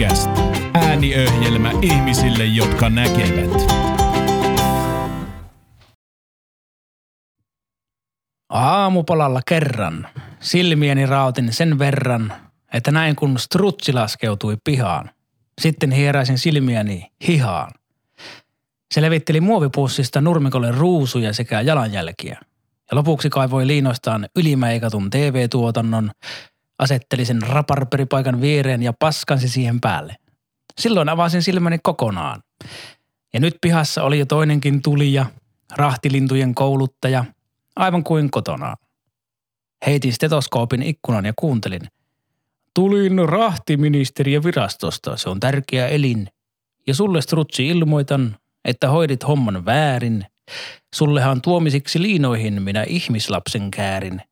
Podcast. Ääniöhjelmä ihmisille, jotka näkevät. Aamupalalla kerran silmieni rautin sen verran, että näin kun strutsi laskeutui pihaan. Sitten hieräisin silmiäni hihaan. Se levitteli muovipussista nurmikolle ruusuja sekä jalanjälkiä. Ja lopuksi kaivoi liinoistaan ylimäikatun TV-tuotannon, asetteli sen raparperipaikan viereen ja paskansi siihen päälle. Silloin avasin silmäni kokonaan. Ja nyt pihassa oli jo toinenkin tulija, rahtilintujen kouluttaja, aivan kuin kotona. Heitin stetoskoopin ikkunan ja kuuntelin. Tulin rahtiministeriön virastosta, se on tärkeä elin. Ja sulle strutsi ilmoitan, että hoidit homman väärin. Sullehan tuomisiksi liinoihin minä ihmislapsen käärin.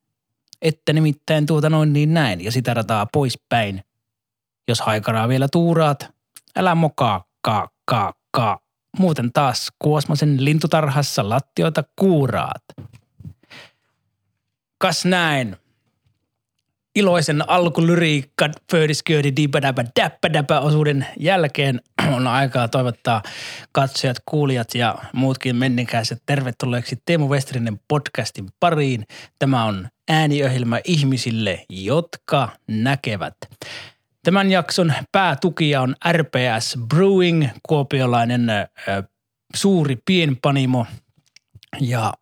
Että nimittäin tuota noin niin näin ja sitä rataa poispäin. Jos haikaraa vielä tuuraat, älä mokaa, kaa, kaa, kaa. Muuten taas kuosmasen lintutarhassa lattioita kuuraat. Kas näin. Iloisen alkulyriikka Fördisköödi dibadaba däppädäpä osuuden jälkeen on aikaa toivottaa katsojat, kuulijat ja muutkin menninkäiset tervetulleeksi Teemu Westerinen podcastin pariin. Tämä on ääniöhjelmä ihmisille, jotka näkevät. Tämän jakson päätukija on RPS Brewing, kuopiolainen äh, suuri pienpanimo. Ja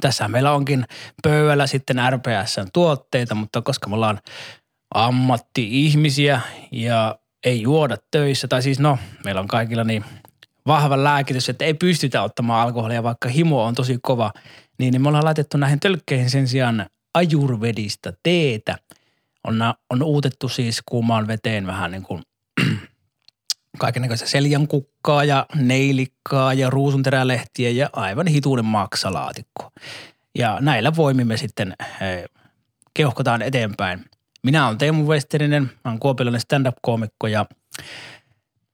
tässä meillä onkin pöydällä sitten RPSn tuotteita, mutta koska me ollaan ammatti-ihmisiä ja ei juoda töissä, tai siis no, meillä on kaikilla niin vahva lääkitys, että ei pystytä ottamaan alkoholia, vaikka himo on tosi kova, niin, niin me ollaan laitettu näihin tölkkeihin sen sijaan ajurvedista teetä. On, on uutettu siis kuumaan veteen vähän niin kuin kaikenlaista seljankukkaa ja neilikkaa ja ruusunterälehtiä ja aivan hituuden maksalaatikko. Ja näillä voimimme sitten he, keuhkotaan eteenpäin. Minä olen Teemu Westerinen, olen kuopilainen stand-up-koomikko ja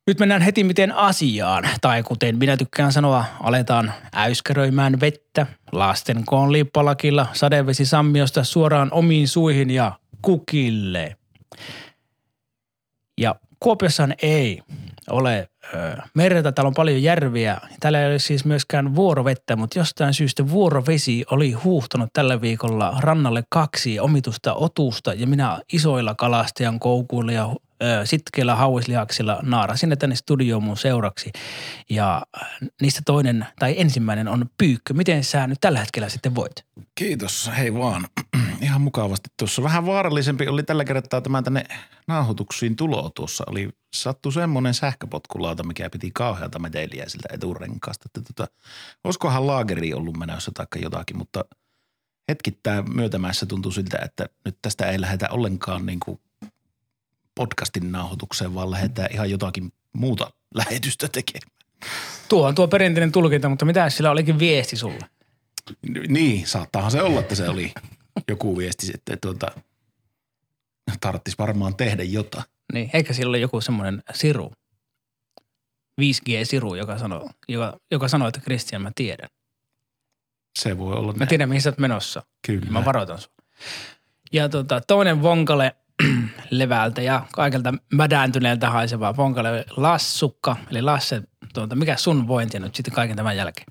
nyt mennään heti miten asiaan, tai kuten minä tykkään sanoa, aletaan äyskäröimään vettä lasten koon liippalakilla sadevesisammiosta suoraan omiin suihin ja kukille. Ja Kuopiossahan ei ole merta, täällä on paljon järviä. Täällä ei ole siis myöskään vuorovettä, mutta jostain syystä vuorovesi oli huuhtonut tällä viikolla rannalle kaksi omitusta otusta ja minä isoilla kalastajan koukuilla ja sitkeillä hauislihaksilla naarasin ne tänne studioon mun seuraksi. Ja niistä toinen tai ensimmäinen on Pyykkö. Miten sä nyt tällä hetkellä sitten voit? Kiitos, hei vaan. Ihan mukavasti tuossa. Vähän vaarallisempi oli tällä kertaa tämä tänne nauhoituksiin tulo tuossa. Oli sattu semmoinen sähköpotkulauta, mikä piti kauhealta meteliä siltä eturenkaasta. Että tota, olisikohan laageri ollut menossa tai jotakin, mutta hetkittäin myötämässä tuntui siltä, että nyt tästä ei lähdetä ollenkaan niin kuin podcastin nauhoitukseen, vaan lähdetään ihan jotakin muuta lähetystä tekemään. Tuo on tuo perinteinen tulkinta, mutta mitä sillä olikin viesti sulle? Niin, saattaahan se olla, että se oli joku viesti, että tuota, tarvitsisi varmaan tehdä jotain. Niin, eikä sillä ole joku semmoinen siru, 5G-siru, joka sanoo, joka, joka sanoo, että Christian, mä tiedän. Se voi olla Mä tiedän, mihin sä oot menossa. Kyllä. Mä varoitan sun. Ja tota, toinen vonkale levältä ja kaikelta mädääntyneeltä haisevaa vonkale Lassukka, eli Lasse, tuota, mikä sun vointi on nyt sitten kaiken tämän jälkeen?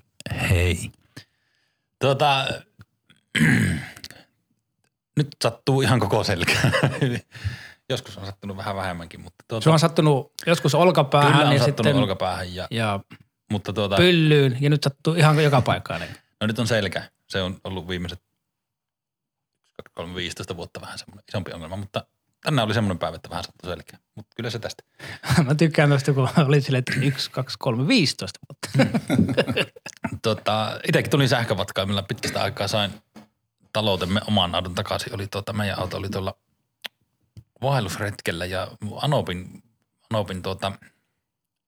Hei. Tota, nyt sattuu ihan koko selkä. Joskus on sattunut vähän vähemmänkin, mutta tuota, Sulla on sattunut joskus olkapäähän kyllä on ja sattunut sitten olkapäähän ja, ja mutta tuota, pyllyyn ja nyt sattuu ihan joka paikkaan. Niin. no nyt on selkä. Se on ollut viimeiset 3, 15 vuotta vähän semmoinen isompi ongelma, mutta tänään oli semmoinen päivä, että vähän sattui selkä. Mutta kyllä se tästä. Mä tykkään tuosta, kun oli silleen, että yksi, kaksi, kolme, 15 vuotta. Tota, itsekin tulin sähkövatkaa, millä pitkästä aikaa sain taloutemme oman auton takaisin. Oli tuota, meidän auto oli tuolla vaellusretkellä ja Anopin, Anopin tuota,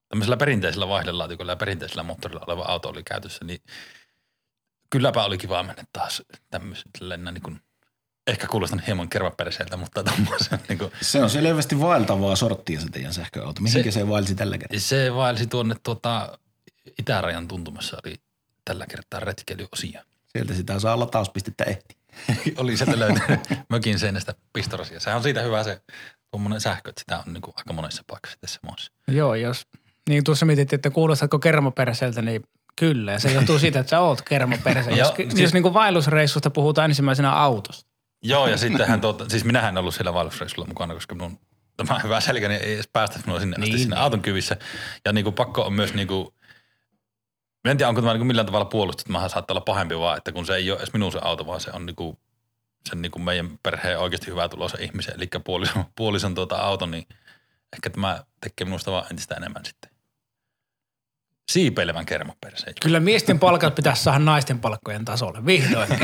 tämmöisellä perinteisellä vaihdelaatikolla ja perinteisellä moottorilla oleva auto oli käytössä, niin kylläpä oli kiva mennä taas tämmöisellä niin kuin, ehkä kuulostan hieman kervapäriseltä, mutta tommoisen niin kuin, Se on selvästi vaeltavaa sorttia se teidän sähköauto. Mihinkä se, se vaelsi tällä kertaa? se vaelsi tuonne tuota, itärajan tuntumassa oli tällä kertaa retkeilyosia. Sieltä sitä saa latauspistettä ehti. oli sieltä löytynyt mökin seinästä pistorasia. Sehän on siitä hyvä se tuommoinen sähkö, että sitä on niin kuin aika monessa paikassa tässä maassa. Joo, jos niin tuossa mietittiin, että kuulostatko kermaperseeltä, niin kyllä. Ja se johtuu siitä, että sä oot kermaperse. jos, Joo, jos siis- niin kuin vaellusreissusta puhutaan ensimmäisenä autosta. Joo, ja sittenhän tuota, siis minähän en ollut siellä vaellusreissulla mukana, koska minun tämä hyvä selkäni ei edes päästä minua sinne asti Niin, sinne niin. auton kyvissä. Ja niin kuin pakko on myös niin kuin, en tiedä onko tämä niin kuin millään tavalla puolustettu, tämähän saattaa olla pahempi vaan, että kun se ei ole edes minun se auto, vaan se on niin kuin, sen niin kuin meidän perheen oikeasti hyvä tuloisen ihmisen, eli puolison, puolison tuota auto, niin ehkä tämä tekee minusta vaan entistä enemmän sitten siipeilevän kermaperseen. Kyllä miesten palkat pitäisi saada naisten palkkojen tasolle, vihdoinkin.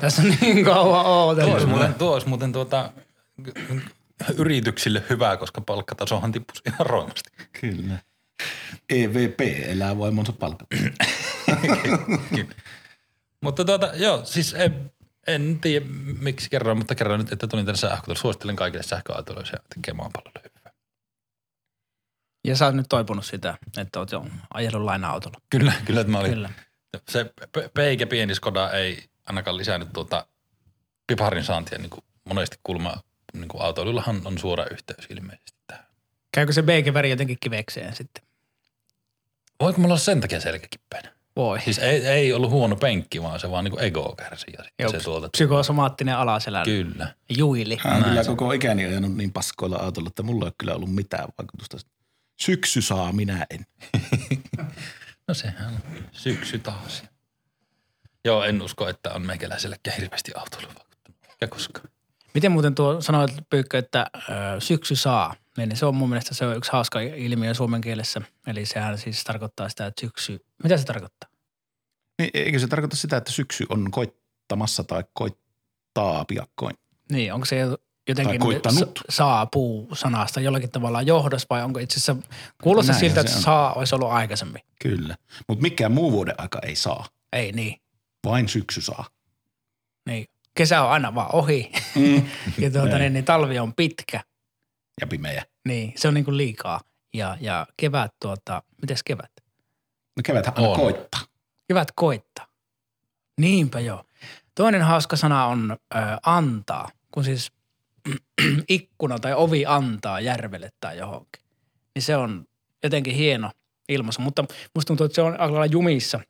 Tässä on niin kauan Tuo olisi muuten, tuo olisi muuten tuota, yrityksille hyvää, koska palkkatasohan tippuisi ihan roimasti. Kyllä. EVP elää voimonsa palkat. Mutta tuota, joo, siis en, en tiedä miksi kerroin, mutta kerroin nyt, että tulin tänne sähköautolle. Suosittelen kaikille sähköautoille se tekee maapallolle hyvää. Ja sä oot nyt toipunut sitä, että oot jo ajellut laina-autolla. Kyllä, kyllä, että mä olin. Kyllä. Se pe- peikä pieni Skoda ei ainakaan lisännyt tuota piparin saantia, niin kuin monesti kulma niin kuin autoilullahan on suora yhteys ilmeisesti tähän. Käykö se beigeväri jotenkin kivekseen sitten? Voiko mulla olla sen takia selkäkipeänä? Voi. Siis ei, ei ollut huono penkki, vaan se vaan niin ego kärsi ja Joo, se tuota. psykosomaattinen alaselän Kyllä. juili. Hän on Näin kyllä koko ikäni ajanut niin paskoilla autolla, että mulla ei ole kyllä ollut mitään vaikutusta. Syksy saa, minä en. No sehän on syksy taas. Joo, en usko, että on meikäläisellekään hirveästi autoilu vaikuttanut. Ja koskaan. Miten muuten tuo sanoit, Pyykkö, että ö, syksy saa, niin se on mun mielestä se on yksi hauska ilmiö suomen kielessä. Eli sehän siis tarkoittaa sitä, että syksy, mitä se tarkoittaa? Niin, eikö se tarkoita sitä, että syksy on koittamassa tai koittaa piakkoin? Niin, onko se jotenkin koittanut. sa- saapuu sanasta jollakin tavalla johdos vai onko itse asiassa, kuulostaa Näinhän siltä, se että on. saa olisi ollut aikaisemmin. Kyllä. Mutta mikään muu vuoden aika ei saa. Ei niin, Vain syksy saa. niin. Kesä on aina vaan ohi Mm. ja tuota, niin, niin, talvi on pitkä. Ja pimeä. Niin, se on niin kuin liikaa. Ja, ja kevät tuota, mites kevät? No keväthän aina On. koittaa. Kevät koittaa. Niinpä joo. Toinen hauska sana on ö, antaa, kun siis ikkuna tai ovi antaa järvelle tai johonkin. Niin se on jotenkin hieno ilmaisu, mutta musta tuntuu, että se on aika lailla jumissa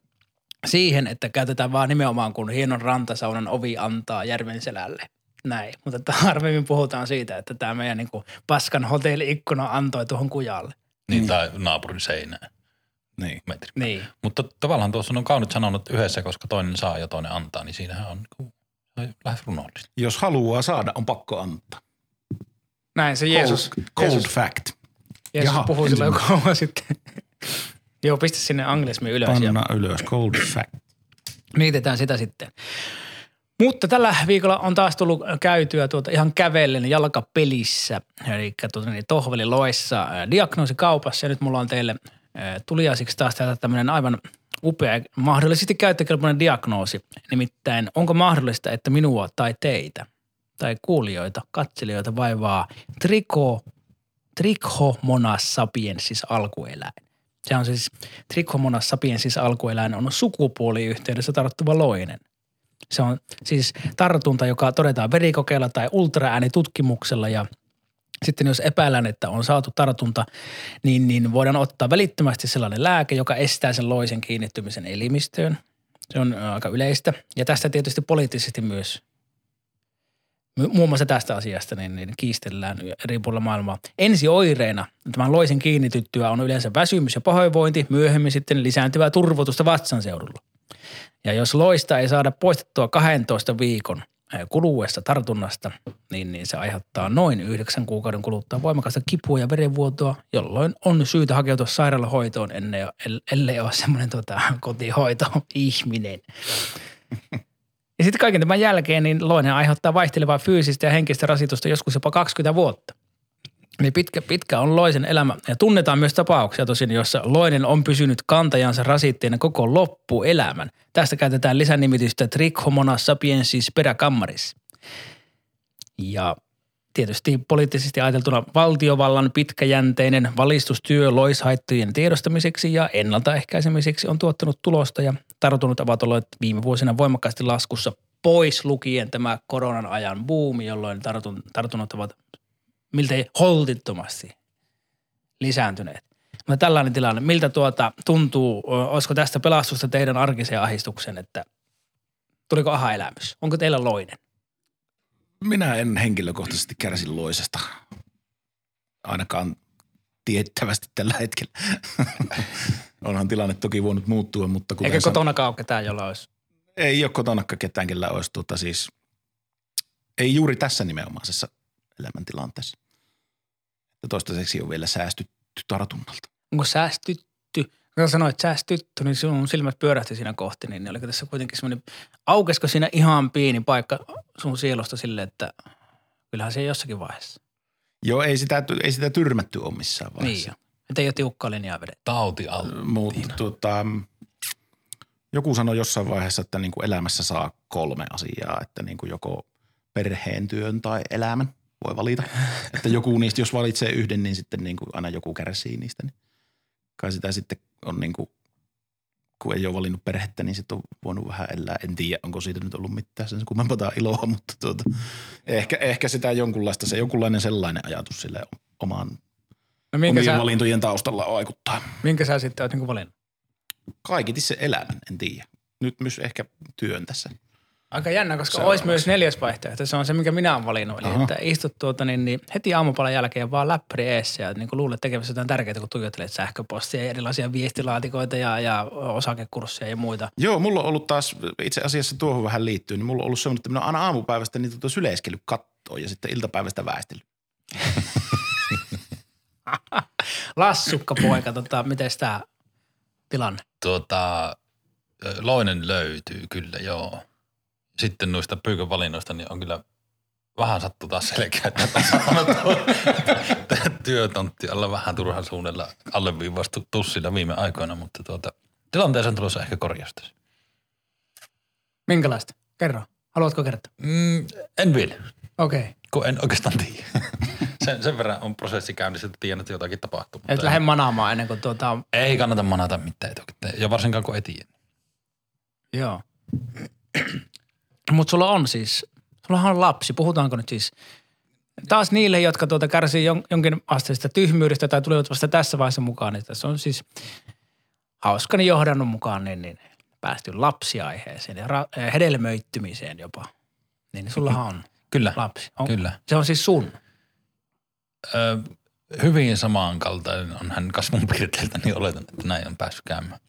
siihen, että käytetään vaan nimenomaan, kun hienon rantasaunan ovi antaa järven selälle. Näin, mutta että harvemmin puhutaan siitä, että tämä meidän niin kuin paskan hotelli-ikkuna antoi tuohon kujalle. Niin, Mm. tai naapurin seinään Niin. metri. Niin, Mutta tavallaan tuossa on kaunit sanonut yhdessä, koska toinen saa ja toinen antaa, niin siinähän on niin kuin, lähes runollista. Jos haluaa saada, on pakko antaa. näin se Jeesus, Cold, cold Jeesus fact. Jeesus Jaha, puhui silloin joku kauan sitten. Joo, pistä sinne anglismi ylös ja Panna ylös. Cold fact. mietitään sitä sitten. Mutta tällä viikolla on taas tullut käytyä tuota ihan kävellen jalkapelissä, eli tuota, niin, Tohveliloissa äh, diagnoosikaupassa. Ja nyt mulla on teille tuliaisiksi taas täältä tämmöinen aivan upea, mahdollisesti käyttökelpoinen diagnoosi. Nimittäin, onko mahdollista, että minua tai teitä tai kuulijoita, katselijoita vaivaa triko, Trichomonas sapiensis alkueläin. Se on siis Trichomonas sapiensis alkueläin on sukupuoliyhteydessä tarttuva loinen. Se on siis tartunta, joka todetaan verikokeella tai ultraäänitutkimuksella ja sitten jos epäillään, että on saatu tartunta, niin, niin voidaan ottaa välittömästi sellainen lääke, joka estää sen loisen kiinnittymisen elimistöön. Se on aika yleistä. Ja tästä tietysti poliittisesti myös, mu- muun muassa tästä asiasta, niin, niin kiistellään eri puolilla maailmaa. Ensioireena tämän loisen kiinnityttyä on yleensä väsymys ja pahoinvointi, myöhemmin sitten lisääntyvää turvotusta vatsan seudulla. Ja jos loista ei saada poistettua 12 viikon kuluessa tartunnasta, niin, niin se aiheuttaa noin yhdeksän kuukauden kuluttua voimakasta kipua ja verenvuotoa, jolloin on syytä hakeutua sairaalahoitoon, ennen, ellei ole semmoinen tota, kotihoito-ihminen. Ja sitten kaiken tämän jälkeen niin loinen aiheuttaa vaihtelevaa fyysistä ja henkistä rasitusta joskus jopa 20 vuotta. Niin pitkä, pitkä on loisen elämä. Ja tunnetaan myös tapauksia tosin, jossa loinen on pysynyt kantajansa rasitteena koko loppuelämän. Tästä käytetään lisänimitystä Trichomonas sapiensis peräkammaris. Ja tietysti poliittisesti ajateltuna valtiovallan pitkäjänteinen valistustyö loishaittojen tiedostamiseksi ja ennaltaehkäisemiseksi on tuottanut tulosta ja tartunnut ovat olleet viime vuosina voimakkaasti laskussa pois lukien tämä koronan ajan buumi, jolloin tartun, tartunnat ovat miltei holtittomasti lisääntyneet. Mutta tällainen tilanne, miltä tuota tuntuu, olisiko tästä pelastusta teidän arkiseen ahistukseen, että tuliko aha-elämys? Onko teillä loinen? Minä en henkilökohtaisesti kärsi loisesta. Ainakaan tiettävästi tällä hetkellä. Onhan tilanne toki voinut muuttua, mutta kuten Eikä kotonakaan ole ketään, jolla olisi. ei ole kotonakka ketään, kellä olisi tuota siis, ei juuri tässä nimenomaisessa elämäntilanteessa. Ja toistaiseksi on vielä säästytty tartunnalta. Onko säästytty? Kun sä sanoit säästytty, niin sun silmät pyörähti siinä kohti, niin oliko tässä kuitenkin semmoinen, aukesko siinä ihan pieni paikka sun sielusta sille, että kyllähän se jossakin vaiheessa. Joo, ei sitä, ei sitä tyrmätty ole missään Niin vaiheessa. jo. Että ei ole tiukkaa linjaa vedetty. Tauti. Mutta tota, joku sanoi jossain vaiheessa, että niin kuin elämässä saa kolme asiaa, että niin kuin joko perheen, työn tai elämän voi valita. että joku niistä, jos valitsee yhden, niin sitten niin kuin aina joku kärsii niistä. Niin kai sitä sitten on niin kuin, kun ei ole valinnut perhettä, niin sitten on voinut vähän elää. En tiedä, onko siitä nyt ollut mitään sen kummempaa iloa, mutta tuota, ehkä, ehkä sitä jonkunlaista, se jonkunlainen sellainen ajatus sille omaan No minkä omien sä, valintojen taustalla vaikuttaa. minkä sä sitten oot niin valinnut? Kaikiti se elämän, en tiedä. Nyt myös ehkä työn tässä. Aika jännä, koska Seuraavaksi. olisi myös neljäs vaihtoehto. Se on se, minkä minä olen valinnut. Eli Aha. että istut tuota, niin, niin heti aamupalan jälkeen vaan läppäri eessä ja niin kuin luulet tekemässä jotain tärkeää, kun tuijottelet sähköpostia ja erilaisia viestilaatikoita ja, ja osakekursseja ja muita. Joo, mulla on ollut taas, itse asiassa tuohon vähän liittyy, niin mulla on ollut semmoinen, että minä aina aamupäivästä niin tuota syleiskellyt kattoon ja sitten iltapäivästä väistellyt. Lassukka poika, tota, miten tämä tilanne? Tuota, loinen löytyy kyllä, joo. Sitten noista pyykön valinnoista, niin on kyllä vähän sattu taas selkeä, että työtontti alla vähän turhan suunnella alleviivastu tussilla viime aikoina, mutta tuota, tilanteeseen on tulossa ehkä korjausta. Minkälaista? Kerro. Haluatko kertoa? Mm, en vielä, Okei. Okay. kun en oikeastaan tiedä. Sen, sen verran on prosessi käynnissä, että tiedän, että jotakin tapahtuu. Et lähde manaamaan ennen kuin tuota, Ei kannata manata mitään etukäteen, ja varsinkaan kun ei tiedä. joo. Mutta sulla on siis, sullahan on lapsi. Puhutaanko nyt siis taas niille, jotka tuota kärsii jon, jonkin asteista tyhmyydestä tai tulevat vasta tässä vaiheessa mukaan, niin tässä on siis hauskani johdannon mukaan niin, niin päästy lapsiaiheeseen ja ra- ja hedelmöittymiseen jopa. Niin sullahan on Kyllä, lapsi. On, kyllä. Se on siis sun. Ö, hyvin samankaltainen on hän kasvun piirteiltä, niin oletan, että näin on päässyt käymään.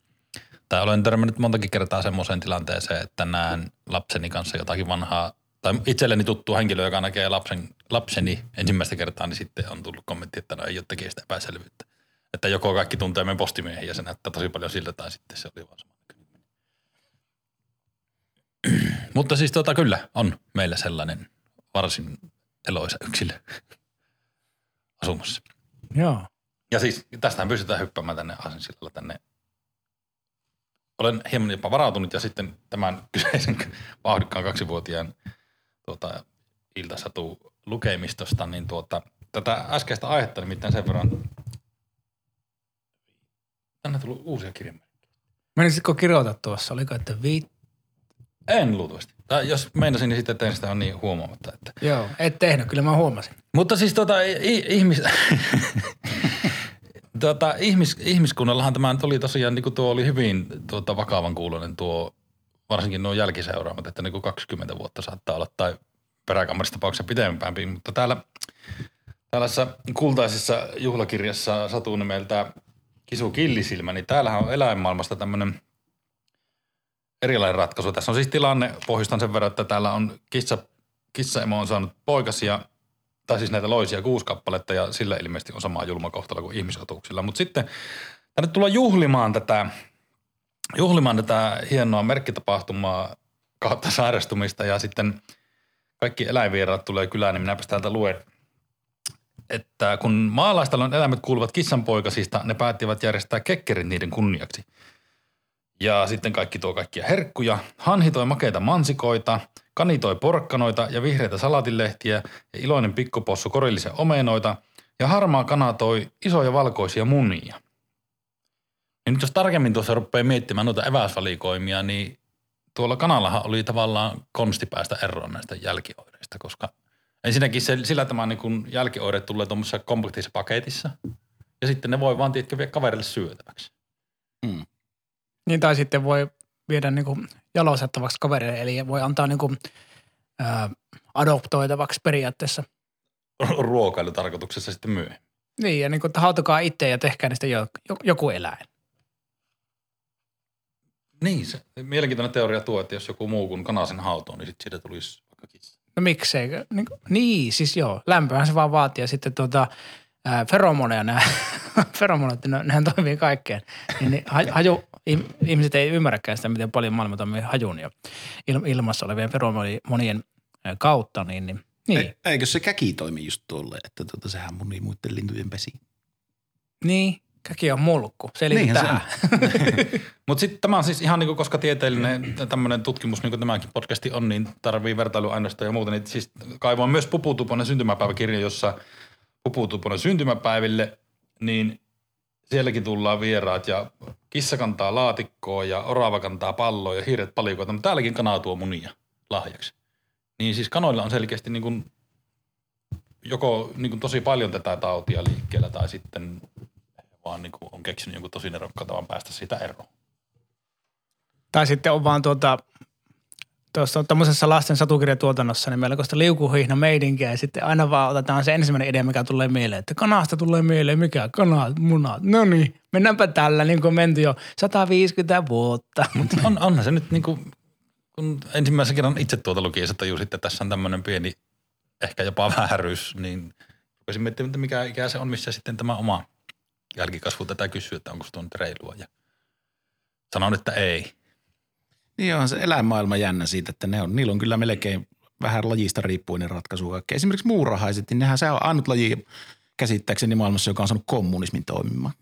Tai olen törmännyt montakin kertaa semmoiseen tilanteeseen, että näen lapseni kanssa jotakin vanhaa, tai itselleni tuttu henkilö, joka näkee lapsen, lapseni ensimmäistä kertaa, niin sitten on tullut kommentti, että no ei ole tekee sitä epäselvyyttä. Että joko kaikki tuntee meidän postimiehen ja se näyttää tosi paljon siltä, tai sitten se oli vaan sama. Mutta siis tota kyllä on meillä sellainen varsin eloisa yksilö asumassa. Joo. Ja siis tästähän pystytään hyppäämään tänne Aasinsilalla tänne. Olen hieman jopa varautunut ja sitten tämän kyseisen vauhdikkaan kaksivuotiaan tuota, iltasatu lukemistosta, niin tuota, tätä äskeistä aihetta nimittäin sen verran, tänne tullut uusia kirjaimia. Menisitkö kirjoita tuossa? Oliko, että viit... En luultavasti. Tai jos meinasin, niin sitten tein sitä on niin huomaamatta, että Joo, et tehnyt. Kyllä mä huomasin. Mutta siis tota, i- ihmis... tota, ihmis, ihmiskunnallahan tämä nyt oli tosiaan, niin kuin tuo oli hyvin tuota, vakavan kuulonen tuo, varsinkin nuo jälkiseuraamat, että niin kuin 20 vuotta saattaa olla tai peräkammarissa tapauksessa pitempäänpi, mutta täällä tällaisessa kultaisessa juhlakirjassa satu nimeltä Kisu Killisilmä, niin täällähän on eläinmaailmasta tämmöinen erilainen ratkaisu. Tässä on siis tilanne, pohjustan sen verran, että täällä on kissa, kissaemo on saanut poikasia, tai siis näitä loisia kuusi kappaletta ja sillä ilmeisesti on sama julma kohtalo kuin ihmisotuuksilla. Mutta sitten tänne tullaan juhlimaan tätä, juhlimaan tätä hienoa merkkitapahtumaa kautta sairastumista ja sitten kaikki eläinvieraat tulee kylään, niin minäpäs täältä luen, että kun maalaistalon eläimet kuuluvat kissanpoikasista, ne päättivät järjestää kekkerin niiden kunniaksi. Ja sitten kaikki tuo kaikkia herkkuja. Hanhi toi makeita mansikoita, kani toi porkkanoita ja vihreitä salatilehtiä ja iloinen pikkupossu korillisia omenoita ja harmaa kana toi isoja valkoisia munia. Ja nyt jos tarkemmin tuossa rupeaa miettimään noita eväsvalikoimia, niin tuolla kanallahan oli tavallaan konsti päästä eroon näistä jälkioireista, koska Ensinnäkin se, sillä tämä niin kuin jälkioireet tulee tuommoisessa kompaktisessa paketissa. Ja sitten ne voi vaan tiedätkö, viedä kaverille syötäväksi. Mm. Niin tai sitten voi viedä niin kuin jalostettavaksi kaverille, eli voi antaa niin kuin, ää, adoptoitavaksi periaatteessa. Ruokailutarkoituksessa sitten myöhemmin. Niin, ja niin kuin, että hautakaa itse ja tehkää niistä jo, jo, joku eläin. Niin, se mielenkiintoinen teoria tuo, että jos joku muu kuin kana sen hautoo, niin sitten siitä tulisi vaikka kissa. No miksei? Niin, niin siis joo, lämpöhän se vaan vaatii ja sitten tuota, ää, feromoneja nämä, feromonit, ne, nehän toimii kaikkeen. Niin, niin ha- haju, ihmiset ei ymmärräkään sitä, miten paljon maailma toimii hajun ja il, ilmassa olevien feromonien kautta, niin, niin, niin. E- eikö se käki toimi just tuolle, että tuota, sehän muni muiden lintujen pesi? Niin, käki on mulkku. Se liittyy Niinhän se tähän. Mutta sitten tämä on siis ihan niin kuin, koska tieteellinen tämmöinen tutkimus, niin kuin tämäkin podcasti on, niin tarvii vertailuaineistoa ja muuta. Niin siis kaivoin myös Puputuponen syntymäpäiväkirja, jossa Puputuponen syntymäpäiville, niin sielläkin tullaan vieraat ja kissa kantaa laatikkoa ja orava kantaa palloa ja hiiret palikoita, mutta täälläkin kana tuo munia lahjaksi. Niin siis kanoilla on selkeästi niin kuin joko niin kuin tosi paljon tätä tautia liikkeellä tai sitten vaan niin kuin on keksinyt jonkun tosi nerokkaan tavan päästä siitä eroon. Tai sitten on vaan tuota, tuossa tämmöisessä lasten satukirjatuotannossa, niin melkoista liukuhihna meidinkiä ja sitten aina vaan otetaan se ensimmäinen idea, mikä tulee mieleen, että kanasta tulee mieleen, mikä kanat, munat, no niin, mennäänpä tällä, niin kuin menty jo 150 vuotta. Mutta on, onhan se nyt niin kuin, kun ensimmäisen kerran itse tuota tajusin, että tässä on tämmöinen pieni, ehkä jopa vääryys, niin rupesin miettimään, että mikä ikä se on, missä sitten tämä oma jälkikasvu tätä kysyy, että onko se tuon reilua. Ja sanon, että ei. Niin onhan se eläinmaailma jännä siitä, että ne on, niillä on kyllä melkein vähän lajista riippuinen ratkaisu kaikkea. Esimerkiksi muurahaiset, niin nehän se on ainut laji käsittääkseni maailmassa, joka on saanut kommunismin toimimaan.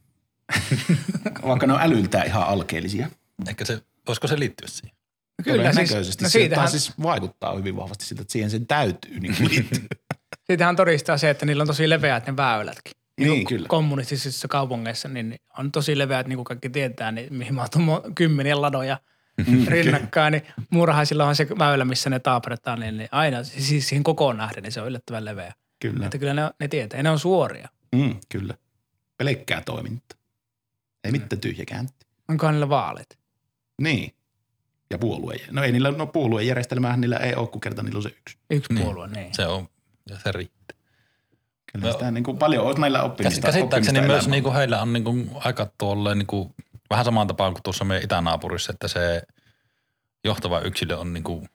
Vaikka ne on älyltään ihan alkeellisia. Ehkä se, voisiko se liittyä siihen? Kyllä, siis, Todennäköisesti. no Se- siitähän, siis vaikuttaa hyvin vahvasti siltä, että siihen sen täytyy niin liittyä. siitähän todistaa se, että niillä on tosi leveät ne väylätkin. Niin, kuin kyllä. Kommunistisissa kaupungeissa niin niin on tosi leveät, niin kuin kaikki tietää, niin mihin mahtuu kymmeniä ladoja Mm, rinnakkain. Niin muurahaisilla on se väylä, missä ne taaperetaan, niin, niin aina siis siihen kokoon nähden, niin se on yllättävän leveä. Kyllä. Että kyllä ne, ne tietää, ja ne on suoria. Mm, kyllä. Pelkkää toimintaa. Ei mitään tyhjäkääntä. Onkohan niillä vaalit? Niin. Ja puolue. No ei niillä, no puoluejärjestelmähän niillä ei ole, kun kerta niillä on se yksi. Yksi Niin. puolue, niin. Se on, ja se riittää. Kyllä No. sitä niin kuin paljon olisi meillä oppimista. Käs, käsittääkseni oppimista myös niin kuin heillä on niin kuin aika tuolle niin kuin, vähän samaan tapaan kuin tuossa meidän itänaapurissa, että se johtava yksilö on niin kuin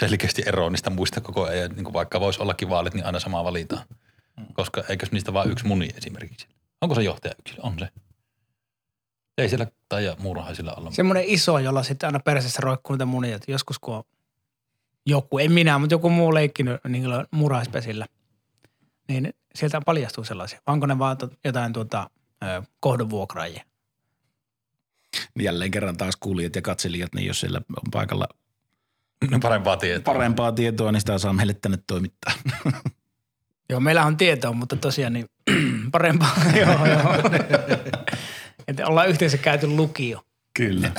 selkeästi ero niistä muista koko ajan. Niin kuin vaikka voisi ollakin vaalit, niin aina sama valitaan. Koska eikös niistä vain yksi muni esimerkiksi. Onko se johtaja yksilö? On se. Ei siellä tai muurahaisilla olla. Semmoinen iso, jolla sitten aina perseessä roikkuu niitä munia. Että joskus kun on joku, en minä, mutta joku muu leikkinyt niin murhaispesillä, niin sieltä paljastuu sellaisia. Vai Onko ne vaan jotain tuota, kohdonvuokraajia? Jälleen kerran taas kuulijat ja katselijat, niin jos siellä on paikalla Parempaa tietoa. parempaa tietoa, niin sitä saa meille tänne toimittaa. Joo, meillä on tietoa, mutta tosiaan niin parempaa. joo, joo. Että ollaan yhteensä käyty lukio. Kyllä.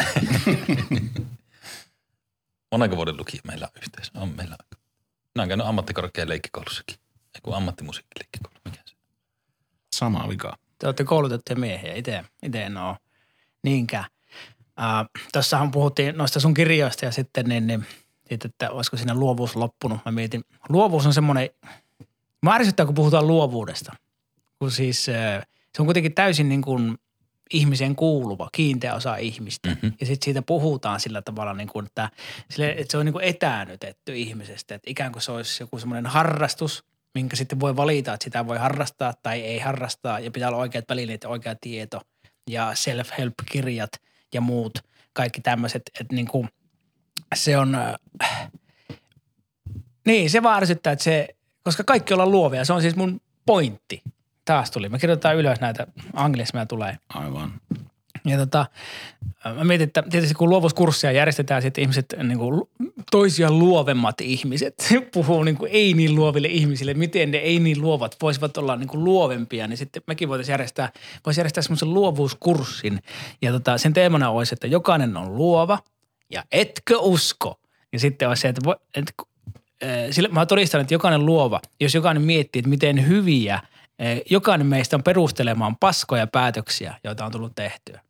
Monenko vuoden lukija meillä on yhteensä? On meillä. Minä olen käynyt ammattikorkean leikkikoulussakin. Ei kun ammattimusiikkileikkikoulu. Mikä se? Sama vika. Te olette koulutettuja miehiä, itse, itse en ole niinkään. Äh, Tuossahan puhuttiin noista sun kirjoista ja sitten niin, niin siitä, että olisiko siinä luovuus loppunut. Mä mietin, luovuus on semmoinen, mä ärsyttää, kun puhutaan luovuudesta. Kun siis äh, se on kuitenkin täysin niin kuin ihmiseen kuuluva, kiinteä osa ihmistä. Mhm. Ja sitten siitä puhutaan sillä tavalla, niin kuin, että, sille, että se on niin kuin etäännytetty ihmisestä. Että ikään kuin se olisi joku semmoinen harrastus, minkä sitten voi valita, että sitä voi harrastaa tai ei harrastaa. Ja pitää olla oikeat välineet ja oikea tieto ja self-help-kirjat ja muut, kaikki tämmöiset. Että niin kuin se on, äh, niin se vaan että se, koska kaikki ollaan luovia. Se on siis mun pointti. Taas tuli. Me kirjoitetaan ylös näitä, angliassa meillä tulee. Aivan. Ja tota, mä mietin, että tietysti kun luovuuskurssia järjestetään, sitten ihmiset, niin kuin toisiaan luovemmat ihmiset puhuu niin kuin ei niin luoville ihmisille, miten ne ei niin luovat voisivat olla niin kuin luovempia, niin sitten mekin voitaisiin järjestää, voisi järjestää semmoisen luovuuskurssin. Ja tota, sen teemana olisi, että jokainen on luova ja etkö usko. Ja sitten olisi se, että, voi, että sillä, mä todistan, että jokainen luova, jos jokainen miettii, että miten hyviä jokainen meistä on perustelemaan paskoja päätöksiä, joita on tullut tehtyä.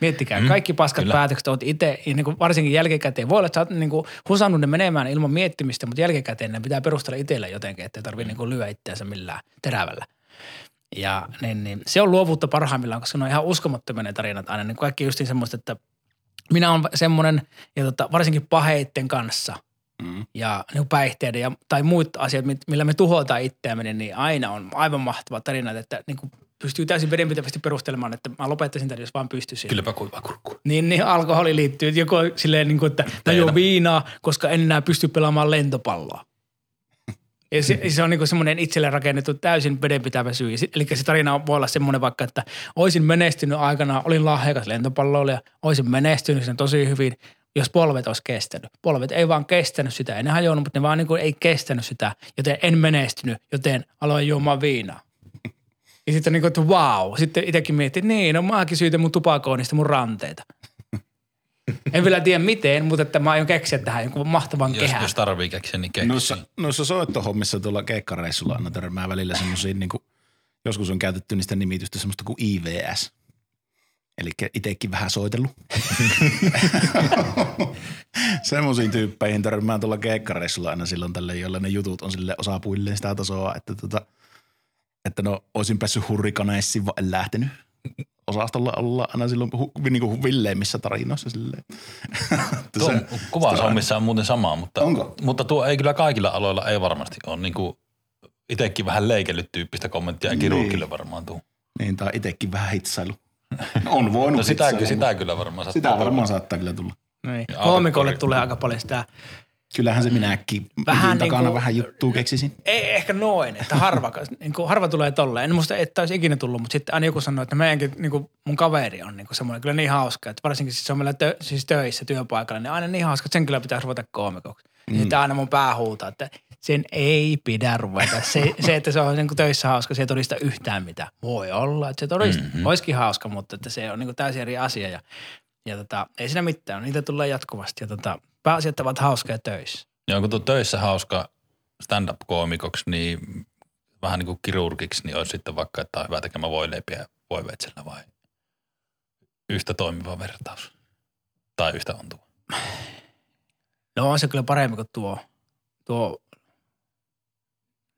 Miettikää, Mm, kaikki paskat kyllä. päätökset oot itse, niin kuin varsinkin jälkikäteen. Voi olla, että sä oot niin kuin husannut ne menemään ilman miettimistä, mutta jälkikäteen ne pitää perustella itselle jotenkin, ettei tarvitse niin kuin lyödä itseänsä millään terävällä. Ja niin, niin, se on luovuutta parhaimmillaan, koska ne on ihan uskomattomia ne tarinat aina. Niin kaikki justiin semmoista, että minä olen semmoinen, ja tota, varsinkin paheitten kanssa Mm. ja niin päihteiden ja, tai muut asiat, millä me tuhotaan itseämme, niin aina on aivan mahtava tarina, että niin kuin pystyy täysin vedenpitävästi perustelemaan, että mä lopettaisin tämän, jos vaan pystyisin. Kylpä kuiva kurkku. Niin, niin alkoholi liittyy, että joku silleen niin kuin, että juon viinaa, koska en enää pysty pelaamaan lentopalloa. Ja se, se on niin semmoinen itselle rakennettu täysin vedenpitävä syy. Eli se tarina voi olla semmoinen vaikka, että olisin menestynyt aikana, olin lahjakas lentopalloilija, olisin menestynyt sen tosi hyvin, jos polvet olisi kestänyt. Polvet ei vaan kestänyt sitä, ei ne hajonnut, mutta ne vaan niin kuin ei kestänyt sitä, joten en menestynyt, joten aloin juomaan viinaa. Ja sitten niin kuin, että wow. Sitten itsekin mietin, että niin, no mäkin syytän mun tupakoinnista mun ranteita. En vielä tiedä miten, mutta että mä aion keksiä tähän jonkun mahtavan Jos, kehän. jos tarvii keksiä, niin keksi. Noissa, noissa soittohommissa tuolla keikkareissulla aina törmää välillä semmoisiin, niin kuin, joskus on käytetty niistä nimitystä semmoista kuin IVS. Eli itsekin vähän soitellut. Semmoisiin tyyppeihin törmää tuolla keikkareissulla aina silloin tälle, joilla ne jutut on sille osapuilleen sitä tasoa, että, tota, että no olisin päässyt hurrikaneessiin, vaan en lähtenyt. Osastolla ollaan aina silloin hu, niin kuin villeimmissä tarinoissa silleen. Tuo se- kuvaushommissa on muuten sama, mutta, Onko? mutta tuo ei kyllä kaikilla aloilla ei varmasti ole. Niin kuin itsekin vähän leikellyt tyyppistä kommenttia ja Niin. kirurgille varmaan tuu. Niin, tai itsekin vähän hitsailu. On voinut No sitä, sitä mutta kyllä varmaan saattaa sitä olla. varmaan saattaa kyllä tulla. Niin. Ja Koomikolle tulee aika paljon sitä. Kyllähän se minäkin Vähän takana niinku- vähän juttua keksisin. Ei ehkä noin, että harva, niin kuin harva tulee tolleen. En muista, että olisi ikinä tullut, mutta sitten aina joku sanoo, että meidänkin, niin kuin mun kaveri on niin kuin semmoinen kyllä niin hauska, että varsinkin siis se on meillä tö, siis töissä työpaikalla, niin aina niin hauska, että sen kyllä pitäisi ruveta koomikoksi. Mm. Sitten aina mun pää huutaa, että sen ei pidä ruveta. Se, se että se on niin kuin töissä hauska, se ei todista yhtään mitään. Voi olla, että se todista, mm-hmm. olisikin hauska, mutta että se on niin kuin täysin eri asia. Ja, ja tota, ei siinä mitään, niitä tulee jatkuvasti. Ja tota, pääasiat ovat hauskoja töissä. Ja onko tuo töissä hauska stand-up-koomikoksi, niin vähän niin kuin kirurgiksi, niin olisi sitten vaikka, että on hyvä tekemä voileipiä voiveitsellä vai yhtä toimiva vertaus? Tai yhtä ontuva? No on se kyllä parempi kuin tuo, tuo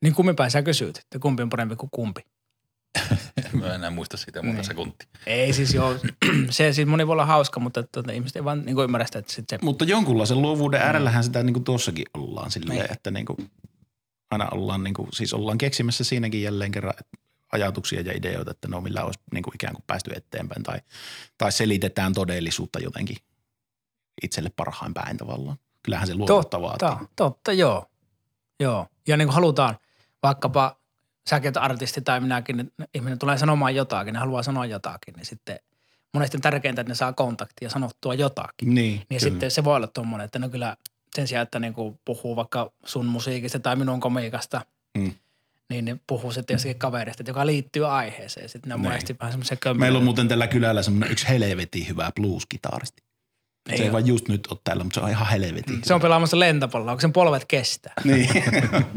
niin kummin päin sä kysyt, että kumpi on parempi kuin kumpi. Mä en enää muista siitä muuta Niin. sekuntia. Ei siis joo, se siis moni voi olla hauska, mutta tuota, ihmiset ei vaan niin kuin ymmärrä sitä, että sit se, Mutta jonkunlaisen luovuuden äärellähän sitä niin kuin tuossakin ollaan silleen, Niin. että niin kuin aina ollaan, niin kuin, siis ollaan keksimässä siinäkin jälleen kerran ajatuksia ja ideoita, että no millä olisi niin kuin ikään kuin päästy eteenpäin tai, tai selitetään todellisuutta jotenkin itselle parhain päin tavallaan. Kyllähän se luovuutta totta, vaatii. totta, joo. Joo, ja niin kuin halutaan vaikkapa säkin oot artisti tai minäkin, että ihminen tulee sanomaan jotakin, ne haluaa sanoa jotakin, niin sitten monesti on tärkeintä, että ne saa kontaktia sanottua jotakin. Niin, Niin sitten se voi olla tuommoinen, että no kyllä sen sijaan, että niinku puhuu vaikka sun musiikista tai minun komiikasta, Mm. niin ne puhuu sitten jossakin kaverista, joka liittyy aiheeseen. Sitten ne on Niin. monesti vähän semmoisia kömmöjä. Meillä on muuten tällä kylällä semmoinen yksi helvetin hyvä blues-kitaristi. Ei se ei vaan just nyt ole täällä, mutta se on ihan helvetin. Se on pelaamassa lentopalloa, kun sen polvet kestää. Niin,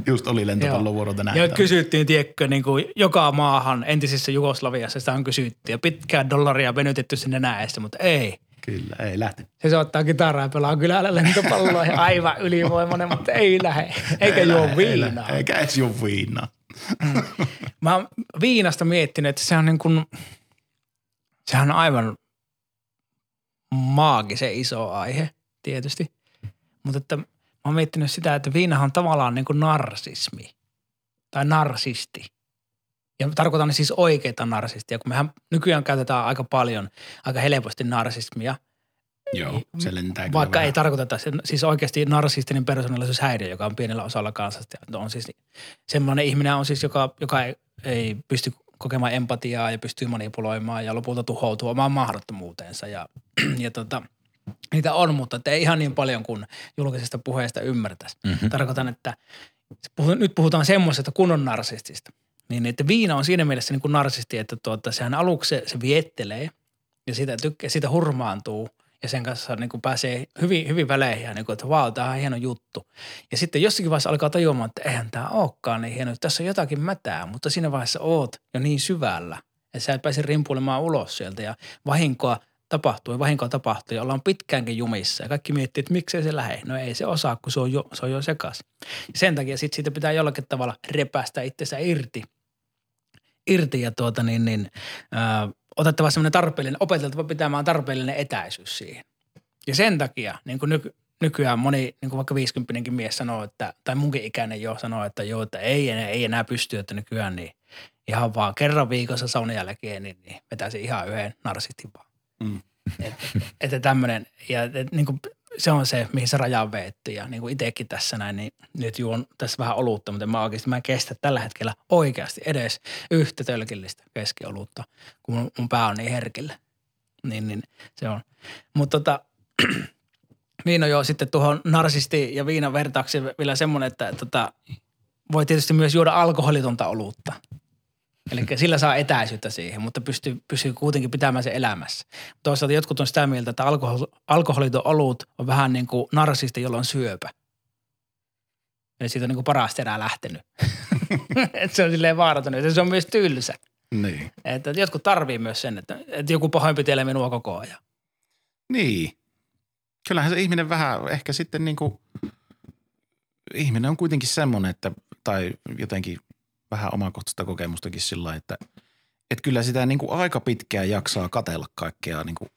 just oli lentopallon vuoro tänään. Ja kysyttiin, tiedätkö, niin kuin joka maahan entisissä Jugoslaviassa sitä on kysytty. Ja pitkää dollaria venytetty sinne näestä, mutta ei. Kyllä, ei lähti. Se soittaa kitaraa ja pelaa kylällä lentopalloa ja aivan ylivoimainen, mutta ei lähde. Eikä Ei juo ei viinaa. lähde, Eikä edes juo viinaa. Mä oon viinasta miettinyt, että se on niin kuin, sehän on aivan maagisen iso aihe tietysti. Mutta että mä oon miettinyt sitä, että viinahan on tavallaan niin kuin narsismi tai narsisti. Ja tarkoitan siis oikeita narsistia, kun mehän nykyään käytetään aika paljon, aika helposti narsismia, Joo, se lentää kyllä vaikka ei tarkoiteta, siis oikeasti narsistinen persoonallisuushäiriö, joka on pienellä osalla kansasta. On siis semmoinen ihminen on siis, joka, joka ei, ei pysty kokemaan empatiaa ja pystyy manipuloimaan ja lopulta tuhoutuu omaan mahdottomuuteensa. Ja, ja tota, niitä on, mutta ei ihan niin paljon kuin julkisesta puheesta ymmärtäisi. Mm-hmm. Tarkoitan, että nyt puhutaan semmoisesta kunnon narsistista. Niin, että viina on siinä mielessä niin kuin narsisti, että tuota, sehän aluksi se, se viettelee ja siitä, tykkää, siitä hurmaantuu ja sen kanssa niin kuin pääsee hyvin, hyvin väleihin ja niin kuin, että vau, tämä on hieno juttu. Ja sitten jossakin vaiheessa alkaa tajuamaan, että eihän tämä olekaan niin hieno, tässä on jotakin mätää, mutta siinä vaiheessa oot jo niin syvällä, että sä et pääse rimpuilemaan ulos sieltä ja vahinkoa tapahtuu ja vahinkoa tapahtuu ja ollaan pitkäänkin jumissa ja kaikki miettii, että miksei se lähde. No ei se osaa, kun se on jo, se on jo sekas. Ja sen takia sit siitä pitää jollakin tavalla repästä itsensä irti, irti ja tuota niin, niin äh, otettava semmoinen tarpeellinen, opeteltava pitämään tarpeellinen etäisyys siihen. Ja sen takia niin kuin nyky, nykyään moni, niin kuin vaikka 50 mies sanoo, että, tai munkin ikäinen jo sanoo, että joo, että ei, enää, ei enää pysty, että nykyään niin ihan vaan kerran viikossa saunan jälkeen, niin, niin vetäisi ihan yhden narsistin vaan. Mm. Että et tämmöinen, ja et, niin kuin, se on se, mihin se raja on veetty. Ja niin kuin itsekin tässä näin, niin nyt juon tässä vähän olutta, mutta mä oikeasti mä en kestä tällä hetkellä oikeasti edes yhtä tölkillistä keskiolutta, kun mun, mun pää on niin herkillä. Niin, niin se on. Mutta tota, viino joo sitten tuohon narsisti ja viinan vertaaksi vielä semmoinen, että tota, voi tietysti myös juoda alkoholitonta olutta. Eli sillä saa etäisyyttä siihen, mutta pystyy, pystyy kuitenkin pitämään se elämässä. Toisaalta jotkut on sitä mieltä, että alkohol, alkoholiton olut on vähän niin kuin narsisti, jolla on syöpä. Eli siitä on niin kuin parasta erää lähtenyt. että se on silleen vaaraton, että se on myös tylsä. Niin. Että jotkut tarvii myös sen, että, että joku pahoinpitelee minua koko ajan. Niin. Kyllähän se ihminen vähän ehkä sitten niin kuin, ihminen on kuitenkin semmoinen, että, tai jotenkin vähän omakohtaista kokemustakin sillä että, että kyllä sitä niin kuin aika pitkään jaksaa katella kaikkea niin kuin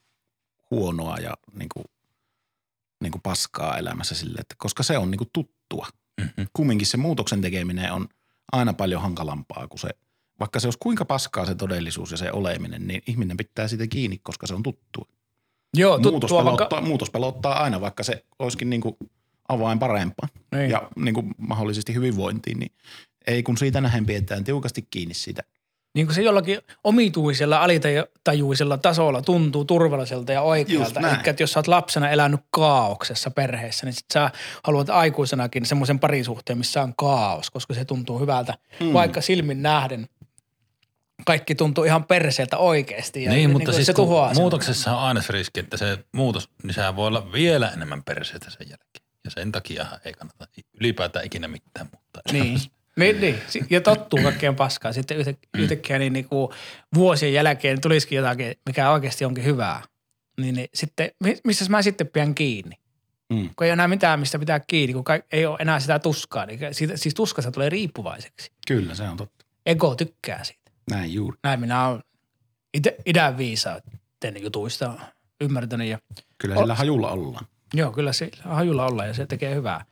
huonoa ja niin kuin, niin kuin paskaa elämässä sille, että koska se on niin kuin tuttua. Mm-hmm. Kumminkin se muutoksen tekeminen on aina paljon hankalampaa kuin se, vaikka se olisi kuinka paskaa se todellisuus ja se oleminen, niin ihminen pitää siitä kiinni, koska se on tuttua. Joo, Muutos tuttua pelottaa, vaikka, muutos pelottaa aina, vaikka se olisikin niin kuin avain parempaan Niin. ja niin kuin mahdollisesti hyvinvointiin, niin ei kun siitä nähen pidetään tiukasti kiinni siitä. niin kuin se jollakin omituisella alitajuisella tasolla tuntuu turvalliselta ja oikealta. Eli että jos sä oot lapsena elänyt kaauksessa perheessä, niin sit sä haluat aikuisenakin semmoisen parisuhteen, missä on kaos, koska se tuntuu hyvältä, mm. vaikka silmin nähden kaikki tuntuu ihan perseeltä oikeasti. Ja Niin, mutta kuin siis se tuhoaa muutoksessa on aina se riski, että se muutos, niin sehän voi olla vielä enemmän perseestä sen jälkeen. Ja sen takia ei kannata ylipäätään ikinä mitään muuttaa. Niin. Niin, niin. Ja tottuu kaikkeen paskaan. Sitten yhtä, yhtäkkiä niin, niin kuin vuosien jälkeen tulisikin jotakin, mikä oikeasti onkin hyvää. Niin, niin sitten, mi- missä mä sitten pidän kiinni? Mm. Kun ei ole enää mitään, mistä pitää kiinni, kun ei ole enää sitä tuskaa. Niin siitä, siis tuskasta tulee riippuvaiseksi. Kyllä, se on totta. Ego tykkää siitä. Näin juuri. Näin minä olen itä, idän viisaiden jutuista ymmärtänyt. Ja, Kyllä sillä hajulla ollaan. joo, kyllä se hajulla ollaan ja se tekee hyvää.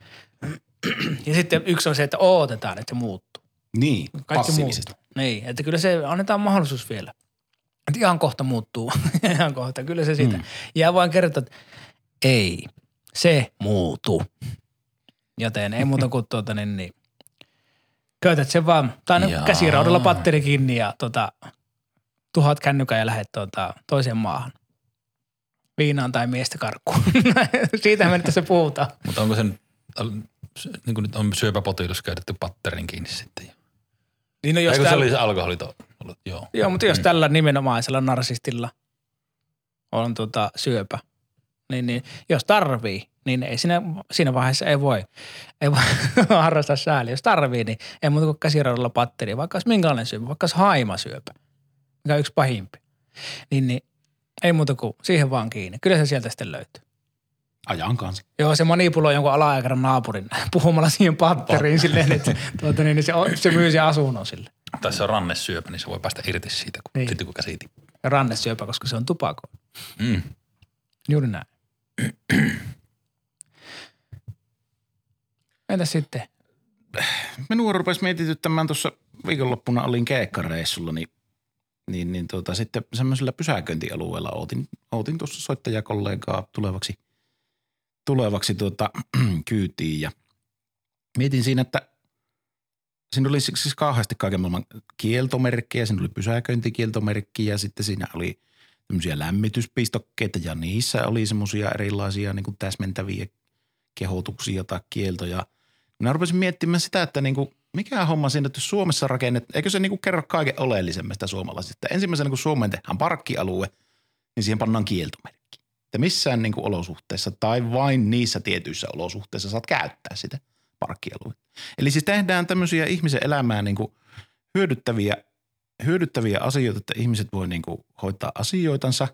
Ja sitten yksi on se, että odotetaan, että se muuttuu. Niin, Kaikki passiivisesti. muuttuu. Niin, että kyllä se annetaan mahdollisuus vielä. Että ihan kohta muuttuu. ihan kohta, kyllä se siitä. Mm. Ja vain kertoa, että ei, se muutu. Joten ei muuta kuin tuota niin, niin käytät sen vaan, tai no, käsiraudalla patteri kiinni ja tota, tuhat kännykän ja lähdet tuota, toiseen maahan. Viinaan tai miestä karkkuun. Siitä me nyt tässä puhutaan. Mutta onko sen, niin kuin nyt on syöpäpotilas käytetty patterin kiinni sitten? Niin no jos Eikö se täällä- oli se alkoholito? Joo. Joo, mutta jos tällä nimenomaisella narsistilla on tota syöpä, niin, niin jos tarvii, niin ei siinä, siinä vaiheessa ei voi, ei voi harrastaa sääliä. Jos tarvii, niin ei muuta kuin käsiraudalla patteri, vaikka olisi minkälainen syöpä, vaikka olisi haimasyöpä, mikä on yksi pahimpi. Niin, niin ei muuta kuin siihen vaan kiinni. Kyllä se sieltä sitten löytyy. Ajan kanssa. Joo, se manipuloi jonkun ala-aikainen naapurin puhumalla siihen patteriin silleen, että tuota, niin, niin se, se myy sen asunnon sille. Tai se on rannesyöpä, niin se voi päästä irti siitä, kun, Niin. sitten kun käsi tippuu. Rannesyöpä, koska se on tupako. Mm. Juuri näin. Entäs sitten? Minua rupesi mietityttämään tuossa viikonloppuna olin keikkareissulla, niin, niin, niin tuota, sitten semmoisella pysäköintialueella ootin, ootin tuossa soittajakollegaa tulevaksi, tulevaksi tuota, kyytiin ja mietin siinä, että siinä oli siis kauheasti kaiken maailman kieltomerkkejä, siinä oli pysäköintikieltomerkki ja sitten siinä oli tämmöisiä lämmityspistokkeita ja niissä oli semmoisia erilaisia niin kuin täsmentäviä kehotuksia tai kieltoja – minä rupesin miettimään sitä, että niinku, mikä homma siinä, että Suomessa rakennet, eikö se niinku kerro kaiken oleellisemmasta suomalaisesta. Ensimmäisenä kun Suomeen tehdään parkkialue, niin siihen pannaan kieltomerkki. Että missään niin kuin olosuhteissa tai vain niissä tietyissä olosuhteissa saat käyttää sitä parkkialuetta. Eli siis tehdään tämmöisiä ihmisen elämää niin kuin hyödyttäviä, hyödyttäviä asioita, että ihmiset voi niin kuin hoitaa asioitansa,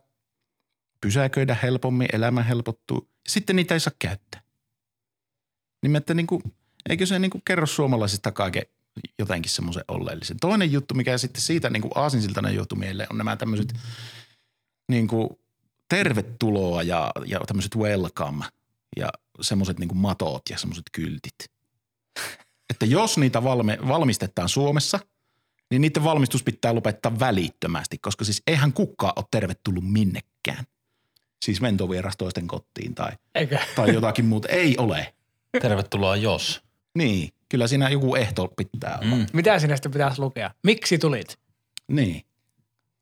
pysäköidä helpommin, elämä helpottuu. Sitten niitä ei saa käyttää. Niin että niin kuin, eikö se niin kuin kerro suomalaisista kaiken jotenkin semmoisen oleellisen. Toinen juttu, mikä sitten siitä niin kuin aasinsiltana johtui mieleen, on nämä tämmöiset niin kuin tervetuloa ja, ja tämmöiset welcome ja semmoiset niin matot ja semmoiset kyltit. Että jos niitä valme, valmistetaan Suomessa, niin niiden valmistus pitää lopettaa välittömästi, koska siis eihän kukaan ole tervetullut minnekään. Siis mentovierastoisten toisten kotiin tai, Eikö? tai jotakin muuta. Ei ole. Tervetuloa jos. Niin, kyllä siinä joku ehto pitää olla. Mm. Mitä sinne sitten pitäisi lukea? Miksi tulit? Niin,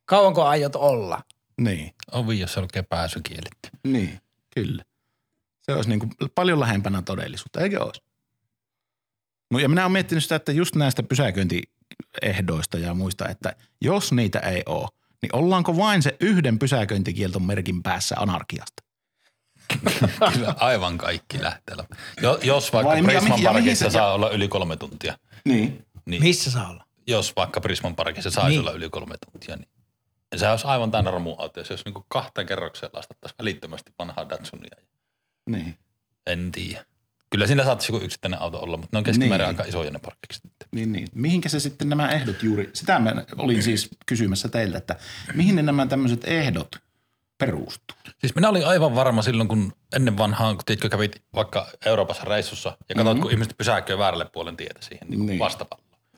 Kauanko aiot olla? Niin, Ovi, jossa lukee pääsykielit. niin, kyllä. Se olisi niin kuin paljon lähempänä todellisuutta, eikö olisi? No, ja minä olen miettinyt sitä, että just näistä pysäköintiehdoista ja muista, että jos niitä ei ole, niin ollaanko vain se yhden pysäköintikielton merkin päässä anarkiasta? Kyllä aivan kaikki lähtee. Jo, jos vaikka Vai Prisman mikä- ja mihin parkissa se- saa olla yli kolme tuntia, Niin. niin Missä saa olla? jos vaikka Prisman parkissa saisi Niin. olla yli kolme tuntia, niin se olisi aivan täynnä romuauto, jos olisi niin kahteen kerrokseen lastattaisiin välittömästi vanhaa Datsunia. Niin. En tiedä. Kyllä siinä saattaisi joku yksittäinen auto olla, mutta ne on keskimäärin Niin. aika isoja ne parkkikset. Niin, niin. Mihinkä se sitten nämä ehdot juuri, sitä mä olin siis kysymässä teiltä, että mihin ne nämä tämmöiset ehdot perustuu? Siis minä olin aivan varma silloin, kun ennen vanhaan, kun tiedätkö, kävit vaikka Euroopassa reissussa ja katsoit, mm-hmm. kun ihmiset pysäköi väärälle puolen tietä siihen niin Niin. niin.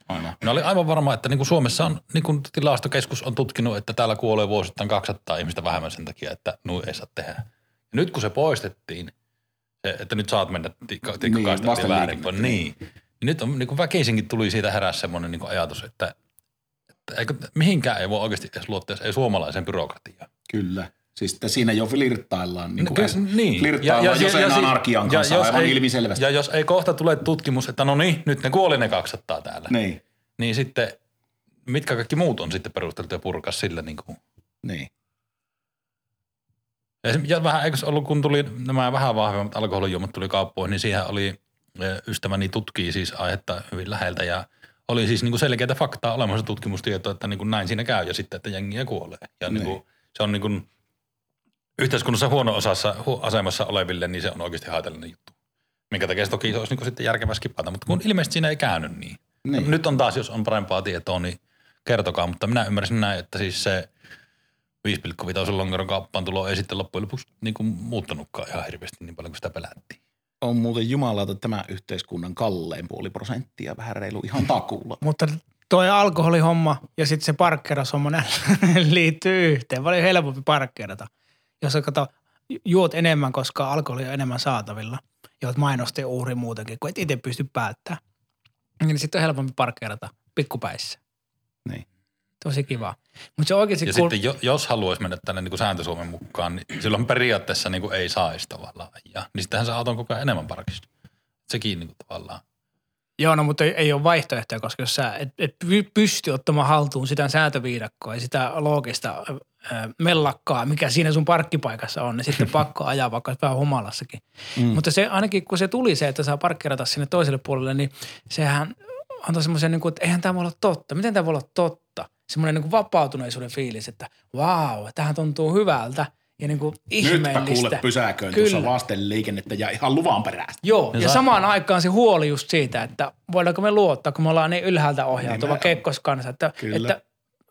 Aina. Minä olin aivan varma, että niin kuin Suomessa on, niin kuin tilastokeskus on tutkinut, että täällä kuolee vuosittain 200 ihmistä vähemmän sen takia, että nuin ei saa tehdä. Ja nyt kun se poistettiin, että nyt saat mennä tikkakaistaan Niin, väärin, niin, niin. niin nyt on niin kuin väkisinkin tuli siitä heräs semmoinen niin ajatus, että, että eikö, mihinkään ei voi oikeasti edes luottaa, ei suomalaisen byrokratiaan. Kyllä. Siis että siinä jo flirttaillaan. Niin, No, kuin kyllä, niin. Flirttaillaan jo, sen si- anarkian kanssa jos aivan ei, ilmiselvästi. Ja jos ei kohta tule tutkimus, että no niin, nyt ne kuoli ne 200 täällä, niin, Niin, sitten mitkä kaikki muut on sitten perusteltu ja purkaa sillä niin kuin. niin. Ja, ja vähän, eikö ollut, kun tuli nämä vähän vahvemmat alkoholijuomat tuli kauppoihin, niin siihen oli e, ystäväni tutkii siis aihetta hyvin läheltä ja oli siis niin kuin selkeää faktaa olemassa tutkimustietoa, että niin kuin näin siinä käy ja sitten, että jengiä kuolee. Ja. Niin. Niin kuin, se on niin kuin yhteiskunnassa huono osassa, hu, asemassa oleville, niin se on oikeasti haitallinen juttu. Minkä takia se toki olisi niin sitten järkevä skipata, mutta kun ilmeisesti siinä ei käynyt niin. Niin. Nyt on taas, jos on parempaa tietoa, niin kertokaa, mutta minä ymmärsin näin, että siis se 5,5 lonkeron kauppaan tulo ei sitten loppujen lopuksi niin kuin muuttanutkaan ihan hirveästi niin paljon kuin sitä pelättiin. On muuten jumalauta tämä yhteiskunnan kallein puoli prosenttia, vähän reilu ihan takuulla. Mutta toi alkoholihomma ja sitten se parkkeeraushomma ne liittyy yhteen. Paljon helpompi parkkeerata. Jos sä kato, juot enemmän, koska alkoholi on enemmän saatavilla. Ja oot mainosten uhri muutenkin, kun et itse pysty päättämään. Niin sitten on helpompi parkkeerata pikkupäissä. Niin. Tosi kiva. Mutta se oikeasti Ja kuul... sitten jo, jos haluaisi mennä tänne niin kuin sääntö Suomen mukaan, niin silloin periaatteessa niin kuin ei saisi tavallaan ajaa. Niin sittenhän se auto on koko ajan enemmän parkista. Sekin niin kuin tavallaan. Joo, no mutta ei, ei ole vaihtoehtoja, koska jos sä et, et py- pysty ottamaan haltuun sitä sääntöviidakkoa ja sitä loogista mellakkaa, mikä siinä sun parkkipaikassa on, niin sitten pakko ajaa vaikka vähän humalassakin. Mm. Mutta se ainakin kun se tuli se, että saa parkkeerata sinne toiselle puolelle, niin sehän antoi semmoisen, niin kuin, että eihän tämä voi olla totta. Miten tämä voi olla totta? Semmoinen niin kuin vapautuneisuuden fiilis, että vau, tähän tuntuu hyvältä ja niin kuin Nytpä ihmeellistä. kuule pysäköin Kyllä. tuossa vasten liikennettä ja ihan luvan perästä. Joo, Ja ja sa- samaan aikaan se huoli just siitä, että voidaanko me luottaa, kun me ollaan niin ylhäältä ohjautuva Nimenomaan. kekkoskansa, että, Kyllä. että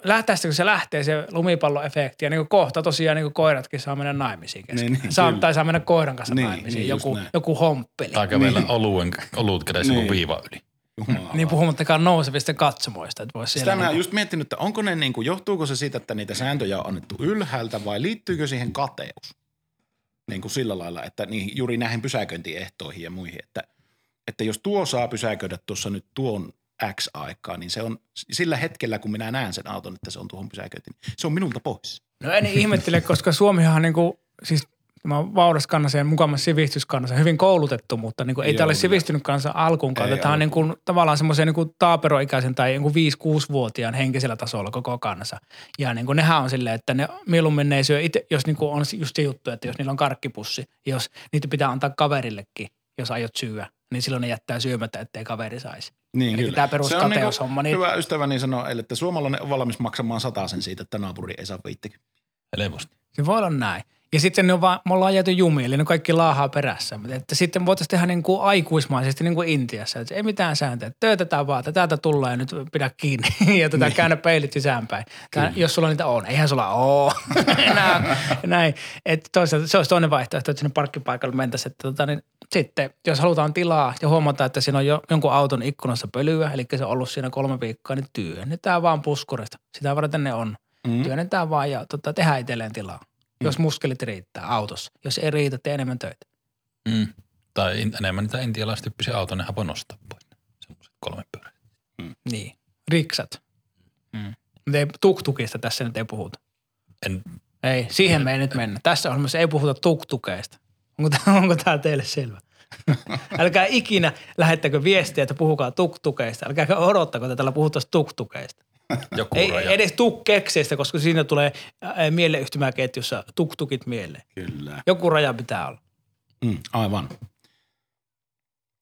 lähtäisikö se lähtee se lumipalloefekti ja niin kuin kohta tosiaan niin kuin koiratkin saa mennä naimisiin kesken. Niin, niin, saa, kyllä. tai saa mennä koiran kanssa Niin, naimisiin, niin, joku, joku homppeli. Tai kävellä Niin. oluen, olut kädessä Niin. niin. viiva yli. Jumalauta. Niin puhumattakaan nousevista katsomoista, että voisi Sitä mä niinku, just miettinyt, että onko ne niin kuin, johtuuko se siitä, että niitä sääntöjä on annettu ylhäältä vai liittyykö siihen kateus? Niin kuin sillä lailla, että niihin, juuri näihin pysäköintiehtoihin ja muihin, että, että jos tuo saa pysäköidä tuossa nyt tuon X aikaa, niin se on sillä hetkellä, kun minä näen sen auton, että se on tuohon pysäköintiin, se on minulta pois. No en ihmettele, koska Suomihan niin kuin, siis Tämä vauras kansa ja mukavasti sivistyskansa, hyvin koulutettu, mutta niin kuin, ei tämä ole sivistynyt kansa alkuunkaan. Ei Tämä on niin kuin, tavallaan semmoisen niin kuin taaperoikäisen tai niin kuin 5-6-vuotiaan henkisellä tasolla koko kansa. Ja niin kuin nehän on silleen, että ne mieluummin ne ei syö itse, jos niin kuin on just se juttu, että jos niillä on karkkipussi, jos niitä pitää antaa kaverillekin, jos aiot syödä, niin silloin ne jättää syömättä, ettei kaveri saisi. Niin, Eli kyllä. tämä Se on peruskateushomma, niin Hyvä ystäväni sanoi, että suomalainen on valmis maksamaan sen siitä, että naapuri ei saa viittikin. Helposti. Se voi olla näin. Ja sitten ne on vaan, me ollaan jääty jumiin, eli ne kaikki laahaa perässä. Mutta Että sitten voitaisiin tehdä niin kuin aikuismaisesti niin kuin Intiassa. Että ei mitään sääntöjä. Töötetään vaan, että täältä tullaan ja nyt pidä kiinni. ja tätä Niin. käännä peilit sisäänpäin. Tää, jos sulla niitä on. Eihän sulla ole. Enää. Näin. Että toisaalta se olisi toinen vaihtoehto, että sinne parkkipaikalle mentäisiin. Että tota, niin sitten, jos halutaan tilaa ja huomataan, että siinä on jo jonkun auton ikkunassa pölyä, eli se on ollut siinä kolme viikkoa, niin työnnetään vaan puskurista. Sitä varten ne on. Mm. Työnnetään vaan ja tota, tehdään itselleen tilaa. Jos muskelit riittää autossa. Jos ei riitä, tee enemmän töitä. Mm. Tai enemmän niitä intialaistyyppisiä autoja, nehän voi nostaa pois. Semmoiset kolme pyörät. Niin. Riksat. Mm. Tuktukista tässä nyt ei puhuta. En, Ei, siihen me ei nyt mennä. Tässä ohjelmassa ei puhuta tuktukeista. Onko tämä, onko tämä teille selvä? Älkää ikinä lähettäkö viestiä, että puhukaa tuktukeista. Älkääkä odottako, että täällä puhuttaisiin tuktukeista. joku Ei raja. edes tukkekseistä, koska siinä tulee ää, mieleyhtymäketjussa tuktukit mieleen. Kyllä. Joku raja pitää olla. Mm, aivan.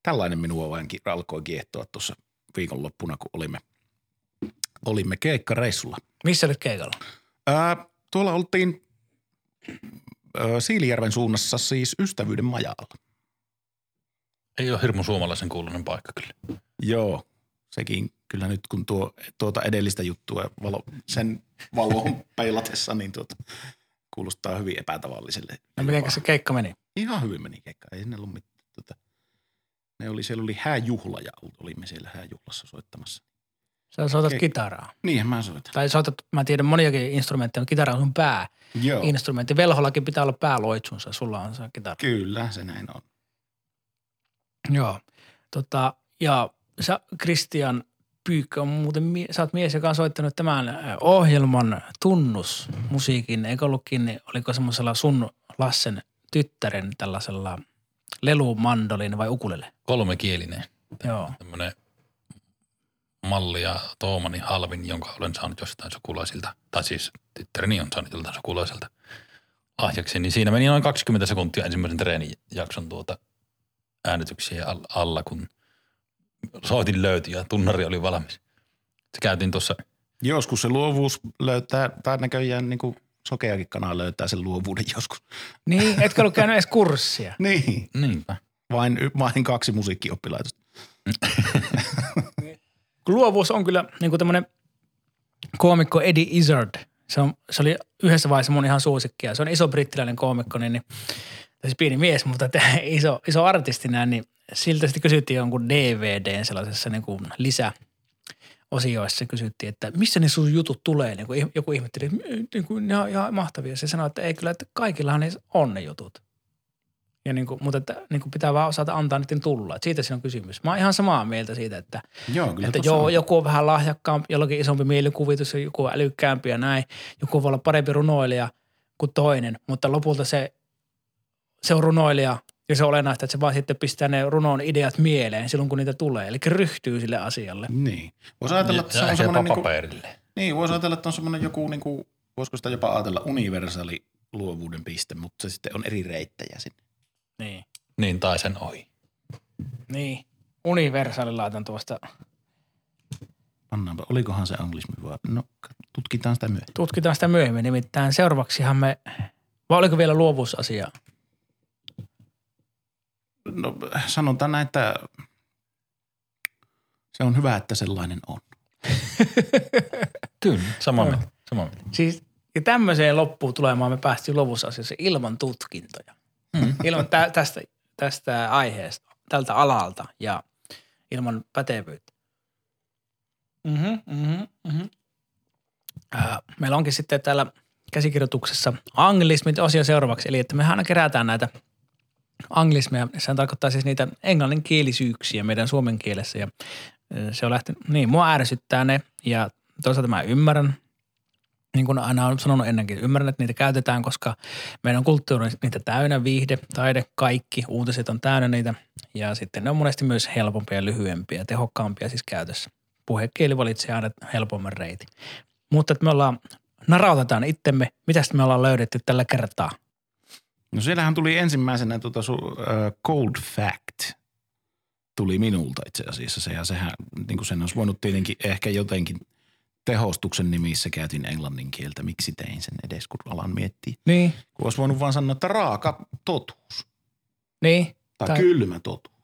Tällainen minua vain alkoi kiehtoa tuossa viikonloppuna, kun olimme, olimme keikkareissulla. Missä olit keikalla? Ää, tuolla oltiin Siilijärven suunnassa siis Ystävyyden majalla. Ei ole hirmu suomalaisen kuulunen paikka kyllä. Joo, sekin kyllä nyt kun tuo, tuota edellistä juttua valo, sen valoon peilatessa, niin tuota, kuulostaa hyvin epätavalliselle. No miten se keikka meni? Ihan hyvin meni keikka. Ei sinne ollut mitään. Tuota, ne oli, siellä oli hääjuhla ja olimme siellä hääjuhlassa soittamassa. Sä soitat Keik- kitaraa. Niinhän mä soitan. Tai soitat, mä tiedän moniakin instrumentteja, mutta kitara on sun pää. Joo. Instrumentti. Velhollakin pitää olla pääloitsunsa, sulla on se kitara. Kyllä, se näin on. Joo. Tota, ja sä, Christian Pyykkö on muuten, mie- sä oot mies, joka on soittanut tämän ö, ohjelman tunnusmusiikin. Eikö ollutkin, niin oliko semmoisella sun Lassen tyttären tällaisella lelumandolin vai ukulele? Kolmekielinen. Joo. Tämmöinen malli ja Toomani Halvin, jonka olen saanut jostain sukulaisilta, tai siis tyttäreni on saanut joltain sukulaiselta lahjaksi, niin siinä meni noin 20 sekuntia ensimmäisen treenijakson tuota äänityksiä all- alla, kun soitin löytyi ja tunnari oli valmis. Se käytiin tuossa, Joskus se luovuus löytää, tai näköjään niin kuin sokeakin kanaa löytää sen luovuuden joskus. Niin, etkö ollut käynyt edes kurssia? Niin, niinpä. vain, vain kaksi musiikkioppilaitosta. Luovuus on kyllä niin kuin tämmöinen koomikko Eddie Izzard. Se, on, se oli yhdessä vaiheessa mun ihan suosikkia. Se on iso brittiläinen koomikko, niin, niin siis pieni mies, mutta iso, iso artisti näin, niin siltä sitten kysyttiin jonkun DVDn sellaisessa niin kuin lisä osioissa kysyttiin, että missä ne sun jutut tulee. Niin kuin joku ihmetteli, että niin kuin, ne on ihan mahtavia. Se sanoi, että ei kyllä, että kaikillahan ne on ne jutut. Ja niin kuin, mutta että, niin kuin pitää vaan osata antaa niiden tulla. Että siitä siinä on kysymys. Mä oon ihan samaa mieltä siitä, että Joo, kyllä että joo, on. joku on vähän lahjakkaampi, jollakin isompi mielikuvitus, joku on älykkäämpi ja näin. Joku voi olla parempi runoilija kuin toinen, mutta lopulta se, se on runoilija ja se on olennaista, että se vaan sitten pistää ne runon ideat mieleen silloin, kun niitä tulee. Eli ryhtyy sille asialle. Niin. Voisi ajatella, että se on semmoinen, niin kuin, paperille. niin, voisi ajatella, että on semmoinen joku, niin kuin, voisiko sitä jopa ajatella universaali luovuuden piste, mutta se sitten on eri reittejä sinne. Niin. Niin, tai sen ohi. Niin. Universaali laitan tuosta. Pannaanpa, olikohan se anglismi vai? No, tutkitaan sitä myöhemmin. Tutkitaan sitä myöhemmin. Nimittäin seuraavaksihan me, vai oliko vielä luovuusasia? No, sanotaan näin, että se on hyvä, että sellainen on. Kyllä. Sama mieltä. Sama mieltä. Siis ja tämmöiseen loppuun tulemaan me päästiin luovuusasiassa ilman tutkintoja. Mm. Ilman tä, tästä, tästä aiheesta, tältä alalta ja ilman pätevyyttä. Mm-hmm, mm-hmm, mm-hmm. Äh, meillä onkin sitten täällä käsikirjoituksessa anglismit osio seuraavaksi, eli että me aina kerätään näitä anglismeja. Se tarkoittaa siis niitä englanninkielisyyksiä meidän suomen kielessä ja se on lähtenyt, niin mua ärsyttää ne ja toisaalta mä ymmärrän, niin kuin aina on sanonut ennenkin, ymmärrän, että niitä käytetään, koska meidän kulttuuri on niitä täynnä, viihde, taide, kaikki, uutiset on täynnä niitä. Ja sitten ne on monesti myös helpompia lyhyempiä tehokkaampia siis käytössä. Puhekieli valitsee aina helpomman reitin. Mutta että me ollaan, narautetaan itsemme, mitä me ollaan löydetty tällä kertaa. No siellähän tuli ensimmäisenä tuota su, uh, cold fact tuli minulta itse asiassa se ja sehän, niin kuin sen olisi voinut tietenkin ehkä jotenkin tehostuksen nimissä käytin englannin kieltä. Miksi tein sen edes, kun alan miettiä. Niin. Kun olisi voinut vaan sanoa, että raaka totuus Niin, tai, Tai- kylmä totuus.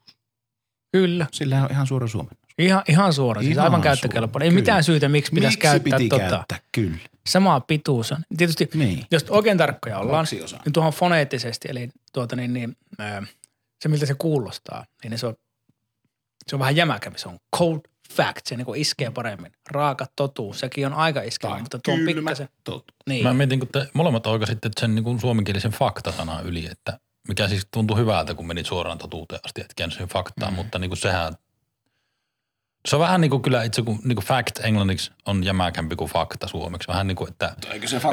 kyllä. Sillä on ihan suora suomennos. Ihan, ihan suora, siis Ihan aivan käyttökelpoinen. Ei kyllä. mitään syytä, miksi pitäisi Miksi käyttää piti tota. käyttää? Kyllä. Sama pituus on. Tietysti, Niin. jos oikein tarkkoja ollaan, Kaksi osaa. niin tuohon foneettisesti, eli tuota niin, niin se miltä se kuulostaa, niin se on, se on vähän jämäkämpi. Se on cold fact, se niin iskee paremmin. Raaka totuus, sekin on aika iskevä, Tai mutta tuo on pikkasen. Niin. Mä mietin, kun te molemmat oikaisitte sen niin kuin suomenkielisen faktasanan yli, että mikä siis tuntui hyvältä, kun menit suoraan totuuteen asti, että käännyt sen faktaan, mm. mutta niin kuin sehän, se on vähän niin kuin kyllä itse kun niin kuin fact englanniksi on jämäkämpi kuin fakta suomeksi. Vähän niin kuin, että,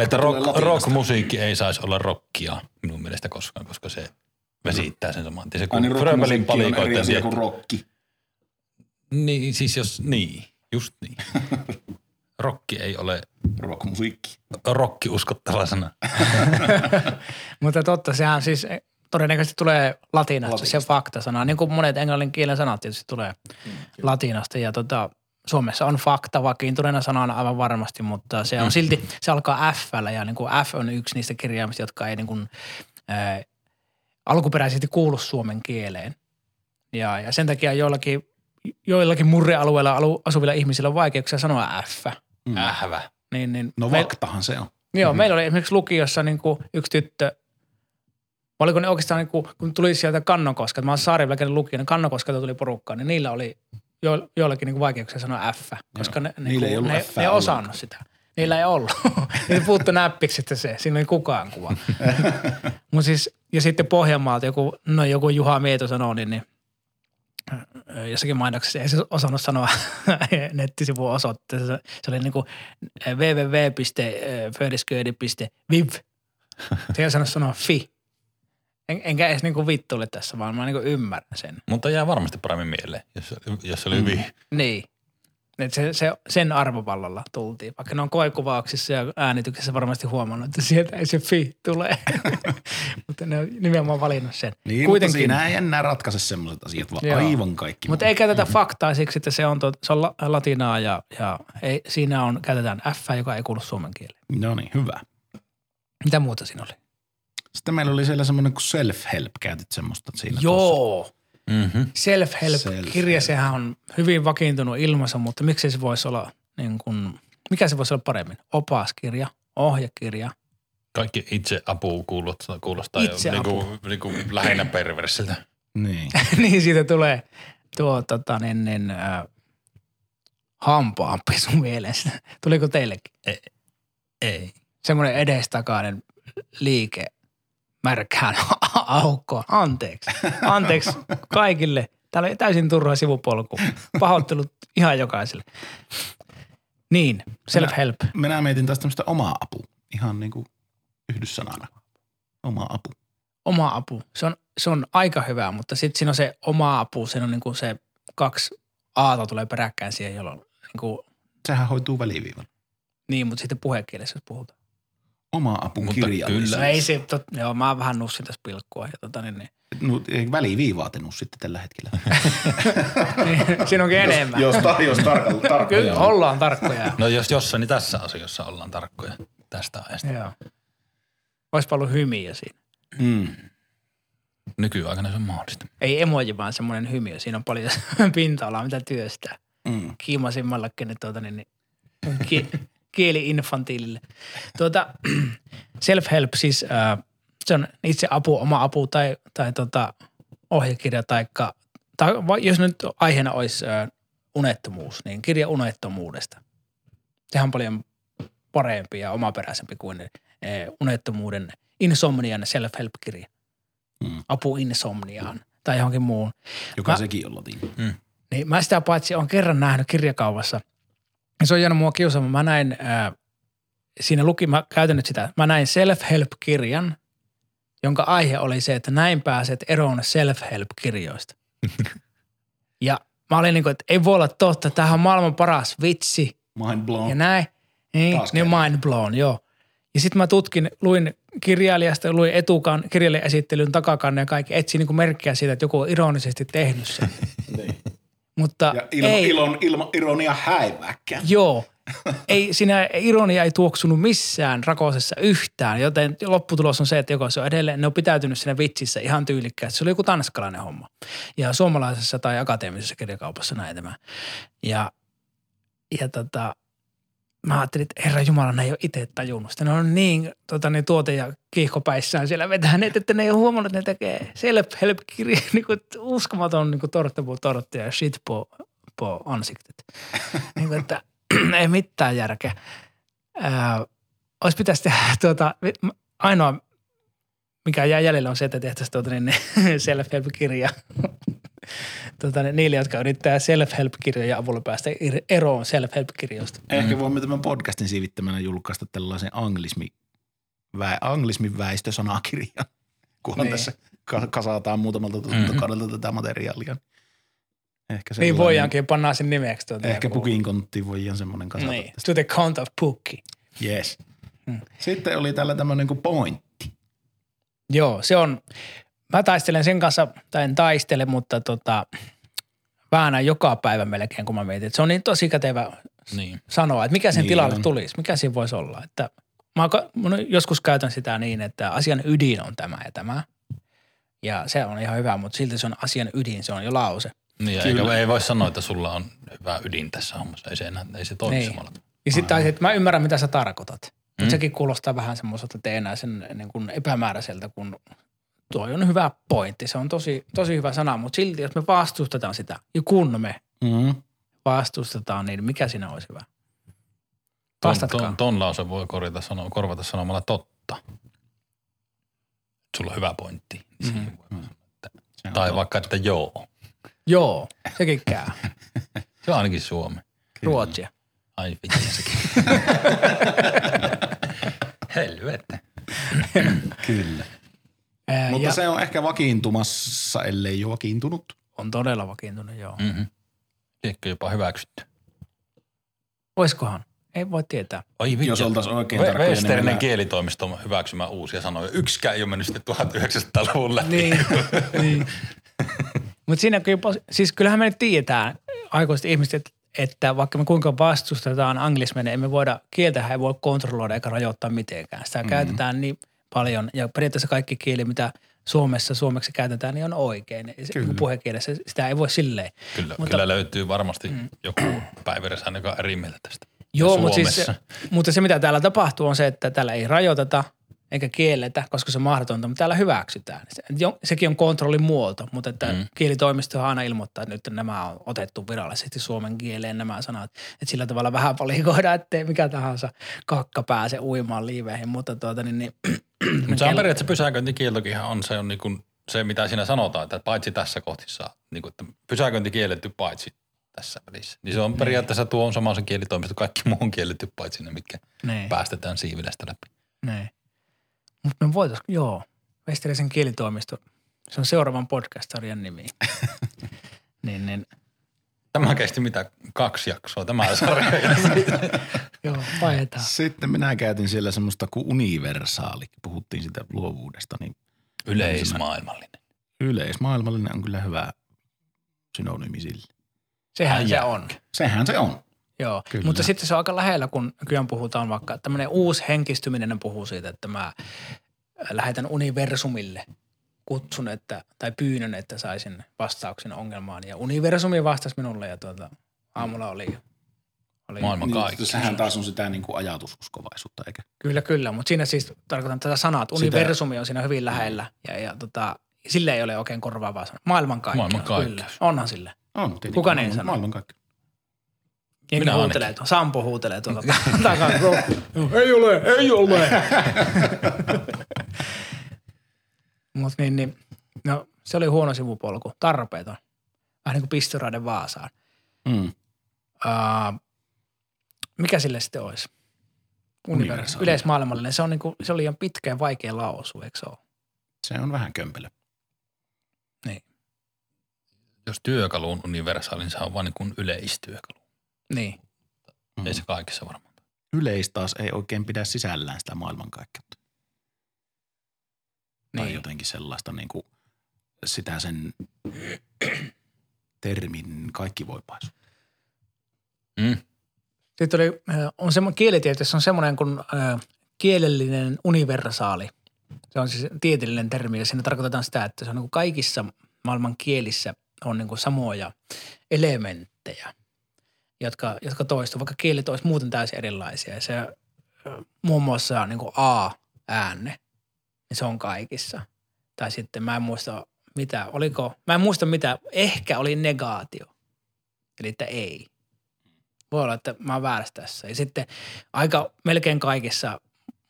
että rock, rockmusiikki ei saisi olla rockia minun mielestä koskaan, koska se vesittää sen saman tien. Se Ai kun niin Fröbelin rockmusiikki on eri palikoiden asia tietty. kuin rokki. Niin, siis jos, niin, just niin. Rokki ei ole Rockmusiikki. rokki uskottava sana. Mutta totta, sehän siis todennäköisesti tulee latinasta, se Latinasta. fakta-sana. Niin kuin monet englannin kielen sanat tietysti tulee latinasta. Ja tota, Suomessa on fakta vakiintuneena sanana aivan varmasti, mutta se on silti, se alkaa f ja niin kuin F on yksi niistä kirjaimista, jotka ei niin kuin, ää, alkuperäisesti kuulu suomen kieleen. Ja, ja sen takia joillakin, joillakin murrealueilla alu, asuvilla ihmisillä on vaikeuksia sanoa F. Mm. Ähvä. Niin, niin No me- faktahan se on. Joo, mm-hmm. meillä oli esimerkiksi lukiossa niin kuin yksi tyttö, oliko ne oikeastaan niin kuin, kun tuli sieltä Kannokoskelta, mä oon Saarijärvellä käynyt lukio, niin Kannokoskelta tuli porukkaan, niin niillä oli jo, joillakin niin kuin vaikeuksia sanoa F, koska ne, niin ei kuin, ollut ne, ne ei osannut sitä. Niillä ei ollut. Niillä puuttu näppiksestä se, siinä ei kukaan kuva. Mut siis, ja sitten Pohjanmaalta joku, no joku Juha Mieto sanoi, niin, niin jossakin mainoksessa ei se osannut sanoa nettisivun osoitteessa. Se, se oli niin kuin www.födisköidi.viv. Se ei osannut sanoa fi. En, enkä edes niin kuin vittuille tässä, vaan mä niin kuin ymmärrän sen. Mutta jää varmasti paremmin mieleen, jos, jos se oli hyvin. Niin. Et se, se, sen arvovallalla tultiin. Vaikka ne on koekuvauksissa ja äänityksessä varmasti huomannut, että sieltä ei se fi tule. mutta ne on nimenomaan valinnut sen. Niin, Kuitenkin. siinä ei enää ratkaise semmoiset asiat, vaan Joo. aivan kaikki. Mutta ei käytetä faktaa siksi, että se on, to, se on la- latinaa ja, ja ei, siinä on, käytetään F, joka ei kuulu suomen kieleen. No niin, hyvä. Mitä muuta siinä oli? Sitten meillä oli siellä semmoinen kuin self-help, käytit semmoista siinä tuossa. Mm-hmm. Self-help-kirja, Self-help. sehän on hyvin vakiintunut ilmassa, mutta miksi se voisi olla niin kuin, mikä se voisi olla paremmin? Opaskirja, ohjekirja. Kaikki itse apu kuulostaa, kuulostaa Itse jo apu. niinku, niinku lähinnä perversiltä. Niin. niin siitä tulee tuo tota, niin, niin, äh, hampaanpesu mielestä. Tuliko teillekin? Ei. Semmoinen edestakainen liike märkään aukkoon. Anteeksi. Anteeksi kaikille. Täällä oli täysin turha sivupolku. Pahoittelut ihan jokaiselle. Niin, self-help. Minä mietin taas tämmöistä omaa apu. Ihan niin kuin yhdyssanana. Oma apu. Oma apu. Se on, se on aika hyvä, mutta sitten siinä on se oma apu. Siinä on niin kuin se kaksi aata tulee peräkkäin siihen, jolloin niin, kuin, Sehän hoituu väliviivalla. niin mutta sitten puhekielessä jos puhutaan. Oma apun Mutta kirjallisuus. kyllä. No ei se, tot, joo, mä vähän nussin tässä pilkkua. Ja tota, niin, niin. No, ei väliviivaa tenut sitten tällä hetkellä. niin, siinä onkin enemmän. jos, tar- jos tarkka, tarkka Kyllä ollaan tarkkoja. No jos jossain, niin tässä asiassa ollaan tarkkoja tästä ajasta. Joo. Oispa ollut hymiö siinä. Mm. Nykyaikana se on mahdollista. Ei emoji, vaan semmoinen hymiö. Siinä on paljon pinta-alaa, mitä työstää. Mm. Kiimasimmallakin niin, tuota, niin, niin, ki, kieli infantiilille. Tuota, self-help siis, äh, se on itse apu, oma apu tai, tai tota, ohjekirja taikka, tai jos nyt aiheena olisi äh, unettomuus, niin kirja unettomuudesta. Sehän on paljon parempi ja omaperäisempi kuin äh, unettomuuden insomnian self-help-kirja. Mm. Apu insomniaan tai johonkin muuhun. Joka Mä- sekin on latin. Niin mä sitä paitsi on kerran nähnyt kirjakaupassa. Se on jäänyt mua kiusaamaan. Mä näin ää, siinä luki, mä käytän nyt sitä, mä näin self-help-kirjan, jonka aihe oli se, että näin pääset eroon self-help-kirjoista. ja mä olin niin kuin, että ei voi olla totta, tämähän on maailman paras vitsi Mind blown. ja näin. Niin, Taas niin mind blown, joo. Ja sitten mä tutkin, luin kirjailijasta, luin etukan, kirjailijan esittelyn takakanne ja kaikki, etsin niin merkkejä siitä, että joku on ironisesti tehnyt sen. Niin. Mutta Ja ilma, ei, ilon, ilma, ironia häiväkkä. Joo. Ei, siinä ironia ei tuoksunut missään rakosessa yhtään, joten lopputulos on se, että joko se on edelleen, ne on pitäytynyt siinä vitsissä ihan tyylikkäästi. Se oli joku tanskalainen homma. Ja suomalaisessa tai akateemisessa kirjakaupassa näin tämä. Ja, ja tota, mä ajattelin, että herra Jumala, ne ei ole itse tajunnut sitä. Ne on niin tota, ne tuote- ja kiihkopäissään siellä vetäneet, että ne ei ole huomannut, että ne tekee self-help-kirja, niin kuin, uskomaton niin kuin tortta på tortta ja shit på, på ansiktet. niin kuin, että ei mitään järkeä. Olisi pitäisi tehdä tuota, ainoa, mikä jää jäljellä on se, että tehtäisiin tuota, niin, self-help-kirja tuota, niin, niille, jotka yrittää self-help-kirjojen avulla päästä eroon self-help-kirjoista. Ehkä voimme tämän podcastin siivittämänä julkaista tällaisen anglismi, vä, anglismin väistösanakirjan, kunhan Niin. tässä ka- kasataan muutamalta tuttokaudelta tätä materiaalia. Ehkä Niin voidaankin pannaan sen nimeksi. Tuota, Ehkä joku- pukin konttiin voidaan semmoinen kasata Niin, tästä. to the count of pukki. Yes. Sitten oli täällä tämmöinen kuin pointti. Joo, se on, mä taistelen sen kanssa, tai en taistele, mutta tota, väännän joka päivä melkein, kun mä mietin. Että se on niin tosi kätevä Niin. sanoa, että mikä sen Niin tilalle on. tulisi, mikä siinä voisi olla. Että mä, joskus käytän sitä niin, että asian ydin on tämä ja tämä. Ja se on ihan hyvä, mutta silti se on asian ydin, se on jo lause. Niin, eikä, ei voi sanoa, että sulla on hyvä ydin tässä hommassa. Ei se, enää, ei se toimi Niin. samalla. Ja sitten että mä ymmärrän, mitä sä tarkoitat. Mutta sekin kuulostaa vähän semmoiselta, että ei enää sen niin kuin epämääräiseltä, kun tuo on hyvä pointti. Se on tosi, tosi hyvä sana, mutta silti jos me vastustetaan sitä, ja kun me Mm. vastustetaan, niin mikä siinä olisi hyvä? Ton, Vastatkaa. ton, ton lause voi korjata, sano, korvata sanomalla totta. Sulla on hyvä pointti. Niin voi että, Se on tai totta. vaikka, että joo. Joo, sekin käy. Se on ainakin Suomi. Ruotsia. Ai vitsi sekin. Helvette. Kyllä. Mutta ja se on ehkä vakiintumassa, ellei jo vakiintunut. on todella vakiintunut, joo. Mm-hmm. Liekö jopa hyväksytty? Voisikohan? Ei voi tietää. Ai vitsi. Jos oltaisiin oikein Ve- tarkkoja, niin Westerinen meillä- kielitoimisto hyväksymään uusia sanoja. Yksikään ei ole mennyt sitten 1900-luvun läpi. Niin, niin. Mutta siinä kyllä, siis kyllähän me nyt tiedetään aikuiset ihmiset, että, että vaikka me kuinka vastustetaan anglismia, niin emme voida, kieltähän ei voi kontrolloida eikä rajoittaa mitenkään. Sitä mm-hmm. käytetään niin paljon ja periaatteessa kaikki kieli, mitä Suomessa suomeksi käytetään, niin on oikein. Se, Kyllä. puhekielessä sitä ei voi silleen. Kyllä, Mutta- kyllä löytyy varmasti mm. joku päiväresään, joka on eri mieltä tästä. Joo, mutta, siis, mutta se mitä täällä tapahtuu on se, että täällä ei rajoiteta eikä kielletä, koska se on mahdotonta, mutta täällä hyväksytään. Se, jo- sekin on kontrollin muoto, mutta että mm. kielitoimisto aina ilmoittaa, että nyt nämä on otettu virallisesti suomen kieleen nämä sanat. Että sillä tavalla vähän valikoidaan, ettei mikä tahansa kakka pääse uimaan liiveihin, mutta tuota niin, niin Mutta se on periaatteessa pysäköintikieltokinhan on se, on niin kuin se, mitä siinä sanotaan, että paitsi tässä kohtissa, niin kuin, että pysäköinti kielletty paitsi tässä välissä. Niin se on periaatteessa tuo on sama se kielitoimisto, kaikki muu on kielletty paitsi ne, mitkä niin, päästetään siivilästä läpi. niin. Mutta me voitais, joo, Westerisen kielitoimisto, se on seuraavan podcast-sarjan nimi. niin, niin, Tämä kesti mitä kaksi jaksoa, tämä sarja. joo, vaihdetaan. Sitten minä käytin siellä semmoista kuin universaali. Puhuttiin sitä luovuudesta, niin Yleismaailmallinen. yleismaailmallinen on kyllä hyvä synonyymi sille. Sehän se Ai on. Sehän se on. Joo, Kyllä. mutta sitten se on aika lähellä, kun nykyään puhutaan vaikka tämmöinen uusi henkistyminen puhuu siitä, että mä lähetän universumille kutsun että, tai pyynnön, että saisin vastauksen ongelmaan. Ja universumi vastasi minulle ja tuota, aamulla oli, oli Maailman kaikki. Niin, sehän taas on sitä niin kuin ajatususkovaisuutta, eikä? Kyllä, kyllä, mutta siinä siis tarkoitan tätä sanaa, että Sitä- universumi on siinä hyvin lähellä ja, ja tota, sille ei ole oikein korvaavaa sanaa. Maailmankaikkeus. Maailmankaikkeus. Kyllä, onhan sille. On, tietenkin. Kuka niin maailman, sanoo? Maailman kaikki. Jengi Minä huutelee, tuolla, Sampo huutelee tuolla takaa. ei ole, ei ole. Mutta niin, niin, no se oli huono sivupolku, tarpeeton. Vähän niin kuin pistoraiden Vaasaan. Mm. Uh, mikä sille sitten olisi? universaali. Yleismaailmallinen. Se, on niinku, se oli ihan pitkä ja vaikea lausu, eikö se ole? Se on vähän kömpelö. Jos työkalu on universaali, niin se on vain niin kuin yleistyökalu. Niin. Mm. Ei se kaikessa varmaan. Yleis taas ei oikein pidä sisällään sitä maailmankaikkeutta. Tai Niin. jotenkin sellaista niin kuin sitä sen termin kaikkivoipaisuus. Mm. Sitten oli, ö, on semmoinen kielitieteessä on semmoinen kuin ö, kielellinen universaali. Se on siis tieteellinen termi ja siinä tarkoitetaan sitä, että se on niin kuin kaikissa maailman kielissä on niin kuin samoja elementtejä, jotka, jotka toistuvat, vaikka kielet olisi muuten täysin erilaisia. Se muun muassa niin kuin A-äänne, niin se on kaikissa. Tai sitten mä en muista mitä, oliko, mä en muista mitä, ehkä oli negaatio, eli että ei. Voi olla, että mä oon väärässä tässä. Ja sitten aika melkein kaikissa,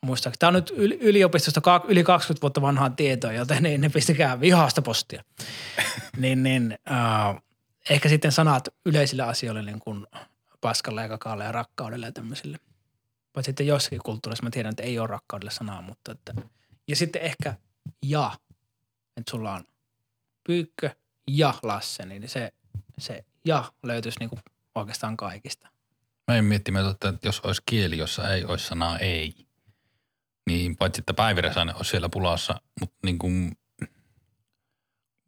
muistaakseni, tämä on nyt yl- yliopistosta yli 20 vuotta vanhaa tietoa, joten niin ne pistäkää vihasta postia. niin, niin äh, ehkä sitten sanat yleisille asioille niin kuin paskalle ja kakaalle ja rakkaudelle ja tämmöisille. Paitsi sitten jossakin kulttuurissa mä tiedän, että ei ole rakkaudelle sanaa, mutta että. Ja sitten ehkä ja, että sulla on Pyykkö ja Lasse, niin se, se ja löytyisi niin kuin oikeastaan kaikista. Mä en miettimään, että jos olisi kieli, jossa ei olisi sanaa ei, niin paitsi että päiviräsäinen olisi siellä pulassa, mutta niin kuin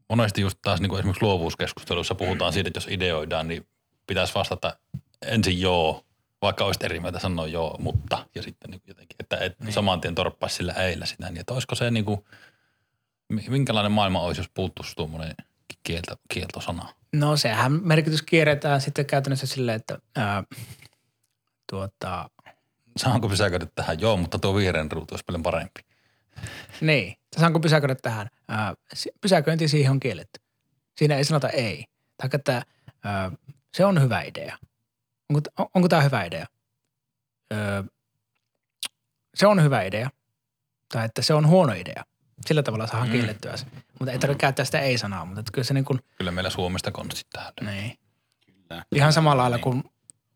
monesti just taas niin kuin esimerkiksi luovuuskeskustelussa puhutaan siitä, että jos ideoidaan, niin pitäisi vastata ensin joo, vaikka olisi eri mieltä sanoa joo, mutta ja sitten niin jotenkin, että et niin. saman tien torppaisi sillä eillä sitä, niin että olisiko se niin kuin, minkälainen maailma olisi, jos puuttuisi tuommoinen kielto, kieltosana? No sehän merkitys kierretään sitten käytännössä silleen, että ää, tuota, Saanko pysäköidä tähän? Joo, mutta tuo vihreän ruutu olisi paljon parempi. Niin, saanko pysäköidä tähän? Si- pysäköinti siihen on kielletty. Siinä ei sanota ei. Tai että ää, se on hyvä idea. Onko, on- onko tämä hyvä idea? Öö, se on hyvä idea. Tai että se on huono idea. Sillä tavalla saadaan Mm. kiellettyä se. Mutta ei tarvitse käyttää sitä ei-sanaa, mutta että kyllä se niin kuin, Kyllä meillä Suomesta konstit tähän. niin. Kyllä. Ihan samalla lailla kuin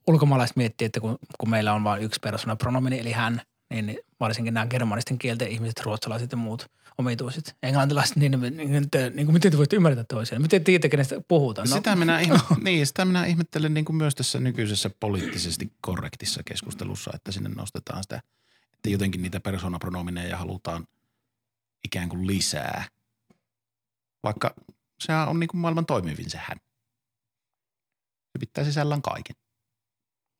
ulkomaalaiset miettii, että kun, kun meillä on vain yksi persona pronomini, eli hän, niin niin varsinkin nämä germanisten kielten ihmiset, ruotsalaiset ja muut omituiset, englantilaiset, niin, niin, niin, niin kuin, miten te voitte ymmärtää toisiaan? Miten tiedätte, kenestä puhutaan? No. Sitä, minä ihmet- niin, sitä minä ihmettelen niin kuin myös tässä nykyisessä poliittisesti korrektissa keskustelussa, että sinne nostetaan sitä, että jotenkin niitä persoonapronomineja halutaan ikään kuin lisää. Vaikka sehän on niin kuin maailman toimivin se hän. Se pitää sisällään kaiken.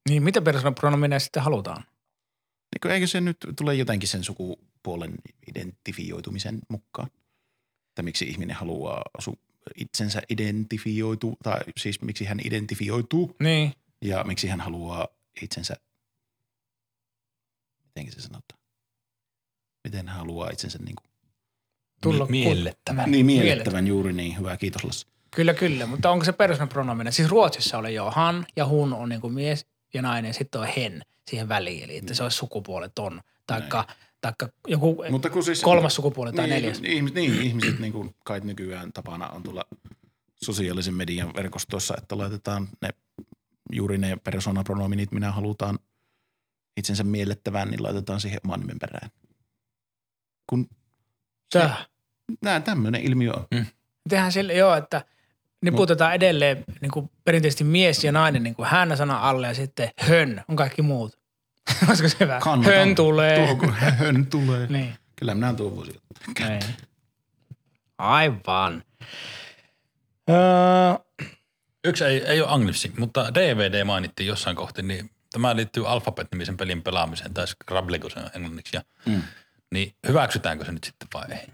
Niin, mitä persona pronomineja sitten halutaan? Niin kuin, eikö se nyt tule jotenkin sen sukupuolen identifioitumisen mukaan? Että miksi ihminen haluaa su- itsensä identifioitu, tai siis miksi hän identifioituu Niin. ja miksi hän haluaa itsensä, miten se sanotaan? Miten hän haluaa itsensä niin kuin, Tulla Mi- miellettävän. niin miellettävän juuri niin. Hyvä, kiitos Lassi. Kyllä, kyllä, mutta onko se persona pronomina? Siis Ruotsissa oli jo han ja hun on niin kuin mies ja nainen, sitten on hen siihen väliin, eli että se olisi sukupuoleton, taikka, taikka joku Mutta kun siis, kolmas sukupuoli tai niin, neljäs. Ihmis, niin, ihmiset niin kuin kai nykyään tapana on tulla sosiaalisen median verkostoissa, että laitetaan ne juuri ne persoonapronominit, minä halutaan itsensä miellettävän, niin laitetaan siihen oman nimen perään. Kun Täh. nämä tämmöinen ilmiö on. Tehdään sille, joo, että niputetaan edelleen niin kuin perinteisesti mies ja nainen niin kuin hän sana alle ja sitten hön on kaikki muut. Olisiko se hyvä? Kannatan. Hön tulee. Tuo, kun hön tulee. Niin. Kyllä minä tuon voisin. Niin. Aivan. Öö, Yksi ei, ei ole angliksi, mutta DVD mainittiin jossain kohti, niin tämä liittyy Alphabet-nimisen pelin pelaamiseen, tai Scrabble, kun se on englanniksi. Ja, Mm. Niin hyväksytäänkö se nyt sitten vai ei?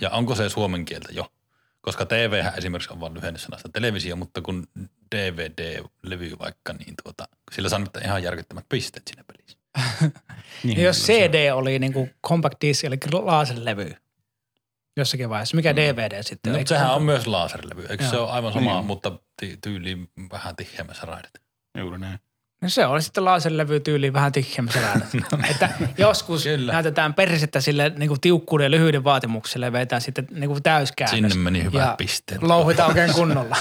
Ja onko se suomen kieltä jo? Koska TV esimerkiksi on vain lyhennesanasta televisio, mutta kun DVD-levy vaikka, niin tuota, sillä saa nyt ihan järkyttämät pisteet siinä pelissä. Niin, jos kyllä se- CD oli niin kuin compact disc, eli laaselevy jossakin vaiheessa, mikä DVD sitten? No, Eikö sehän se- on myös laserlevy, eikö se Joo. ole aivan sama, Niin. mutta ty- tyyliin vähän tiheämmässä raidet? Juuri näin. No se oli sitten laaselevy tyyli vähän tihkeämmässä Että joskus Kyllä. näytetään persettä sille niin kuin tiukkuuden ja lyhyiden vaatimukselle ja vetään sitten niin kuin täyskäännös. Sinne meni hyvät ja pisteet. Louhitaan oikein kunnolla.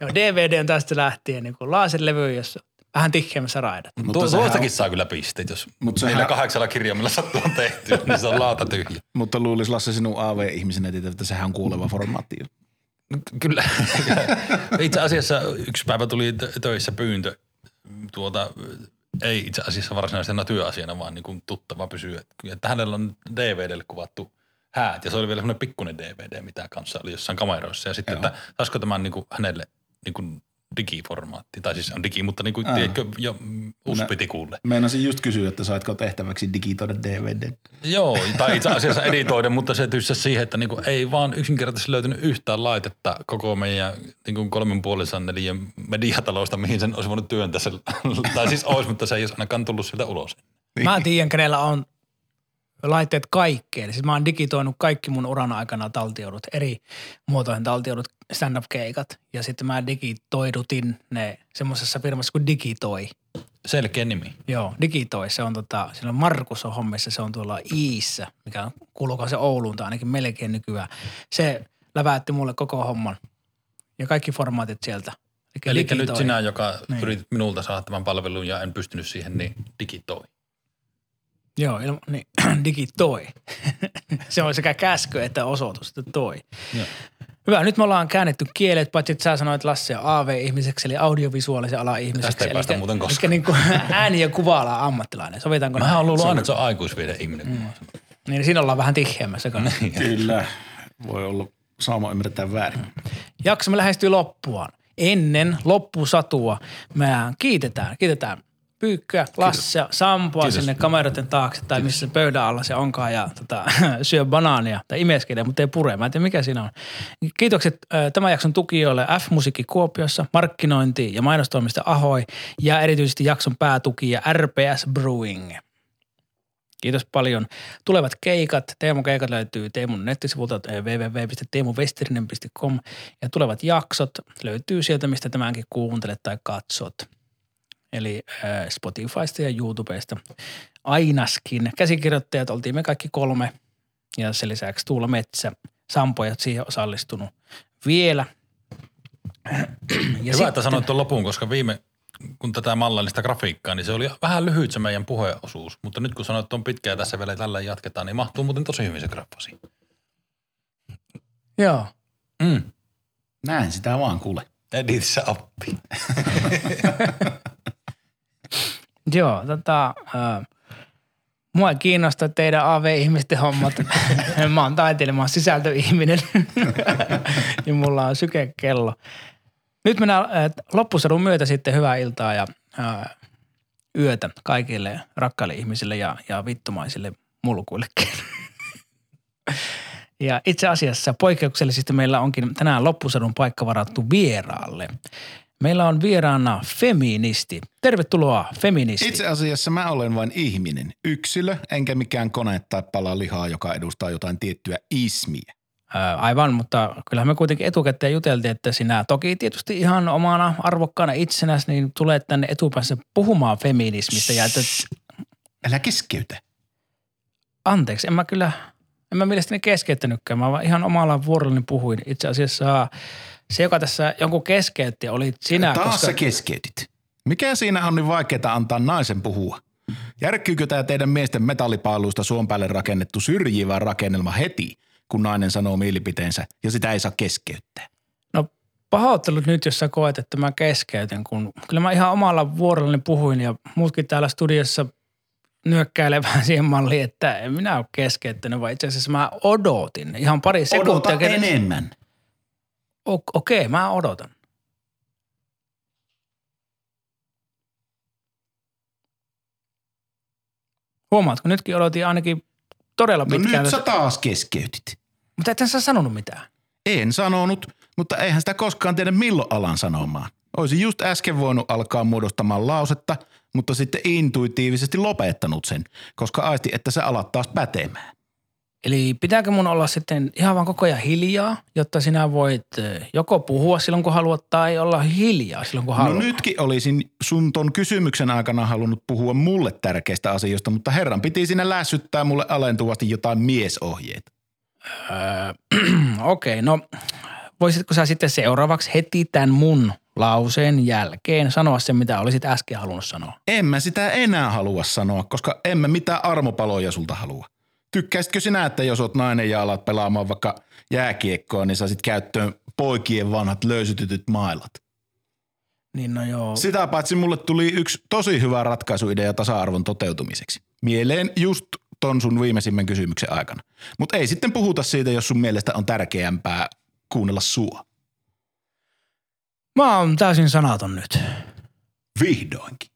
Joo, DVD on tästä lähtien niin kuin laaselevy, jossa vähän tihkeämmässä raidat. Mutta Tuo, tuostakin on- saa kyllä pisteet, jos Mut sehän- kahdeksalla kirjaimella sattuu on tehty, niin se on laata tyhjä. Mutta luulisi Lasse sinun AV-ihmisenä, että sehän on kuuleva formaatti. Kyllä. itse asiassa yksi päivä tuli tö- töissä pyyntö tuota, ei itse asiassa varsinaisena työasiana, vaan niin kuin tuttava pysyy. Että, hänellä on DVDlle kuvattu häät ja se oli vielä semmoinen pikkuinen DVD, mitä kanssa oli jossain kameroissa. Ja sitten, Joo. että saisiko tämän niin kuin hänelle niin kuin digiformaatti, tai siis on digi, mutta niin kuin, tiedätkö, jo uspitikuulle. Meinasin just kysyä, että saitko tehtäväksi digitoida DVD. Joo, tai itse asiassa editoida, mutta se tyssäsi siihen, että niinku ei vaan yksinkertaisesti löytynyt yhtään laitetta koko meidän niinku kolmen puolisan neliön mediatalosta, mihin sen olisi voinut työntää tai siis olisi, mutta se ei olisi ainakaan tullut sieltä ulos. Mä tiedän, kenellä on laitteet kaikkeen. Siis mä oon digitoinut kaikki mun uran aikana taltioidut, eri muotoihin taltioidut stand-up-keikat. Ja sitten mä digitoidutin ne semmoisessa firmassa kuin Digitoi. Selkeä nimi. Joo, Digitoi. Se on tota, siellä on Markus on hommissa, se on tuolla Iissä, mikä on, kuuluuko se Ouluun tai ainakin melkein nykyään. Se läväytti mulle koko homman ja kaikki formaatit sieltä. Eli nyt Digitoi. sinä, joka Niin. yritit minulta saada tämän palvelun ja en pystynyt siihen, niin digitoi. Joo, ilma, niin, digitoi. se on sekä käsky että osoitus, että toi. Joo. Hyvä, nyt me ollaan käännetty kielet, paitsi että sä sanoit Lasse AV-ihmiseksi, eli audiovisuaalisen ala ihmiseksi. Tästä ei eli, päästä muuten koskaan. Eli niin kuin ääni- ja kuva ammattilainen. Sovitaanko Mä oon luullut aina, että se on aikuisviiden ihminen. Mm. Niin siinä ollaan vähän tihkeämmässä kanssa. Kyllä. Voi olla saama ymmärtää väärin. Jaksomme lähestyy loppuaan. Ennen loppusatua me kiitetään, kiitetään Pyykköä, Lasse, Sampoa Kiitos. sinne kameroiden taakse tai missä se pöydän alla se onkaan ja tota, syö banaania tai imeskelee, mutta ei pure. Mä en tiedä mikä siinä on. Kiitokset tämän jakson tukijoille F-Musiikki Kuopiossa, markkinointi ja mainostoimista Ahoi ja erityisesti jakson päätukija RPS Brewing. Kiitos paljon. Tulevat keikat, Teemun keikat löytyy Teemun nettisivulta eh, www.teemuvesterinen.com ja tulevat jaksot löytyy sieltä, mistä tämänkin kuuntelet tai katsot. Eli äh, Spotifysta ja YouTubesta. Ainaskin. Käsikirjoittajat oltiin me kaikki kolme ja sen lisäksi Tuula Metsä, Sampo ja siihen osallistunut vielä. Ja Hyvä, että sanoit tuon lopun, koska viime, kun tätä mallallista grafiikkaa, niin se oli vähän lyhyt se meidän puheosuus. Mutta nyt kun sanoit, että on pitkää tässä vielä tällä jatketaan, niin mahtuu muuten tosi hyvin se graffasi. Joo. Mm. Näin sitä vaan kuule. Editissä oppi. Joo, tota, äh, mua kiinnosta teidän AV-ihmisten hommat. mä oon taiteilija, mä oon sisältöihminen ja mulla on sykekello. Nyt mennään äh, loppusadun myötä sitten hyvää iltaa ja äh, yötä kaikille rakkaille ihmisille ja, ja vittumaisille mulkuillekin. Ja itse asiassa poikkeuksellisesti meillä onkin tänään loppusadun paikka varattu vieraalle. Meillä on vieraana feministi. Tervetuloa feministi. Itse asiassa mä olen vain ihminen, yksilö, enkä mikään kone tai pala lihaa, joka edustaa jotain tiettyä ismiä. Ää, Aivan, mutta kyllähän me kuitenkin etukäteen juteltiin, että sinä toki tietysti ihan omana arvokkaana itsenäsi, niin tulet tänne etupäässä puhumaan feminismistä. Ja että, Älä keskeytä. anteeksi, en mä kyllä, en mä mielestäni keskeyttänytkään, mä vaan ihan omalla vuorollani puhuin. Itse asiassa se, joka tässä jonkun keskeytti, oli sinä, Taas koska... sä keskeytit. Mikä siinä on niin vaikeaa antaa naisen puhua? Järkkyykö tämä teidän miesten metallipaaluista suon päälle rakennettu syrjivä rakennelma heti, kun nainen sanoo mielipiteensä ja sitä ei saa keskeyttää? No pahoittelut nyt, jos sä koet, että mä keskeytän, kun kyllä mä ihan omalla vuorollani puhuin ja muutkin täällä studiossa nyökkäilee vähän siihen malliin, että en minä ole keskeyttänyt, vaan itse asiassa mä odotin ihan pari sekuntia. Odota enemmän. Okei, mä odotan. Huomaatko, nytkin odotin ainakin todella No pitkään. nyt sä taas keskeytit. Mutta et sä sanonut mitään. En sanonut, mutta eihän sitä koskaan tiedä milloin alan sanomaan. Olisin just äsken voinut alkaa muodostamaan lausetta, mutta sitten intuitiivisesti lopettanut sen, koska aisti, että se alat taas pätemään. Eli pitääkö mun olla sitten ihan vaan koko ajan hiljaa, jotta sinä voit eh, joko puhua silloin kun haluat tai olla hiljaa silloin kun No haluat? nytkin olisin sun ton kysymyksen aikana halunnut puhua mulle tärkeistä asioista, mutta herran piti sinne lässyttää mulle alentuvasti jotain miesohjeita. Öö, Okei, no voisitko sä sitten seuraavaksi heti tämän mun lauseen jälkeen sanoa sen, mitä olisit äsken halunnut sanoa. En mä sitä enää halua sanoa, koska en mä mitään armopaloja sulta halua. Tykkäisitkö sinä, että jos oot nainen ja alat pelaamaan vaikka jääkiekkoa, niin saisit käyttöön poikien vanhat löysytytyt mailat? Niin no joo. Sitä paitsi mulle tuli yksi tosi hyvä ratkaisuidea tasa-arvon toteutumiseksi. Mieleen just ton sun viimeisimmän kysymyksen aikana. Mutta ei sitten puhuta siitä, jos sun mielestä on tärkeämpää kuunnella sua. Mä oon täysin sanaton nyt. Vihdoinkin.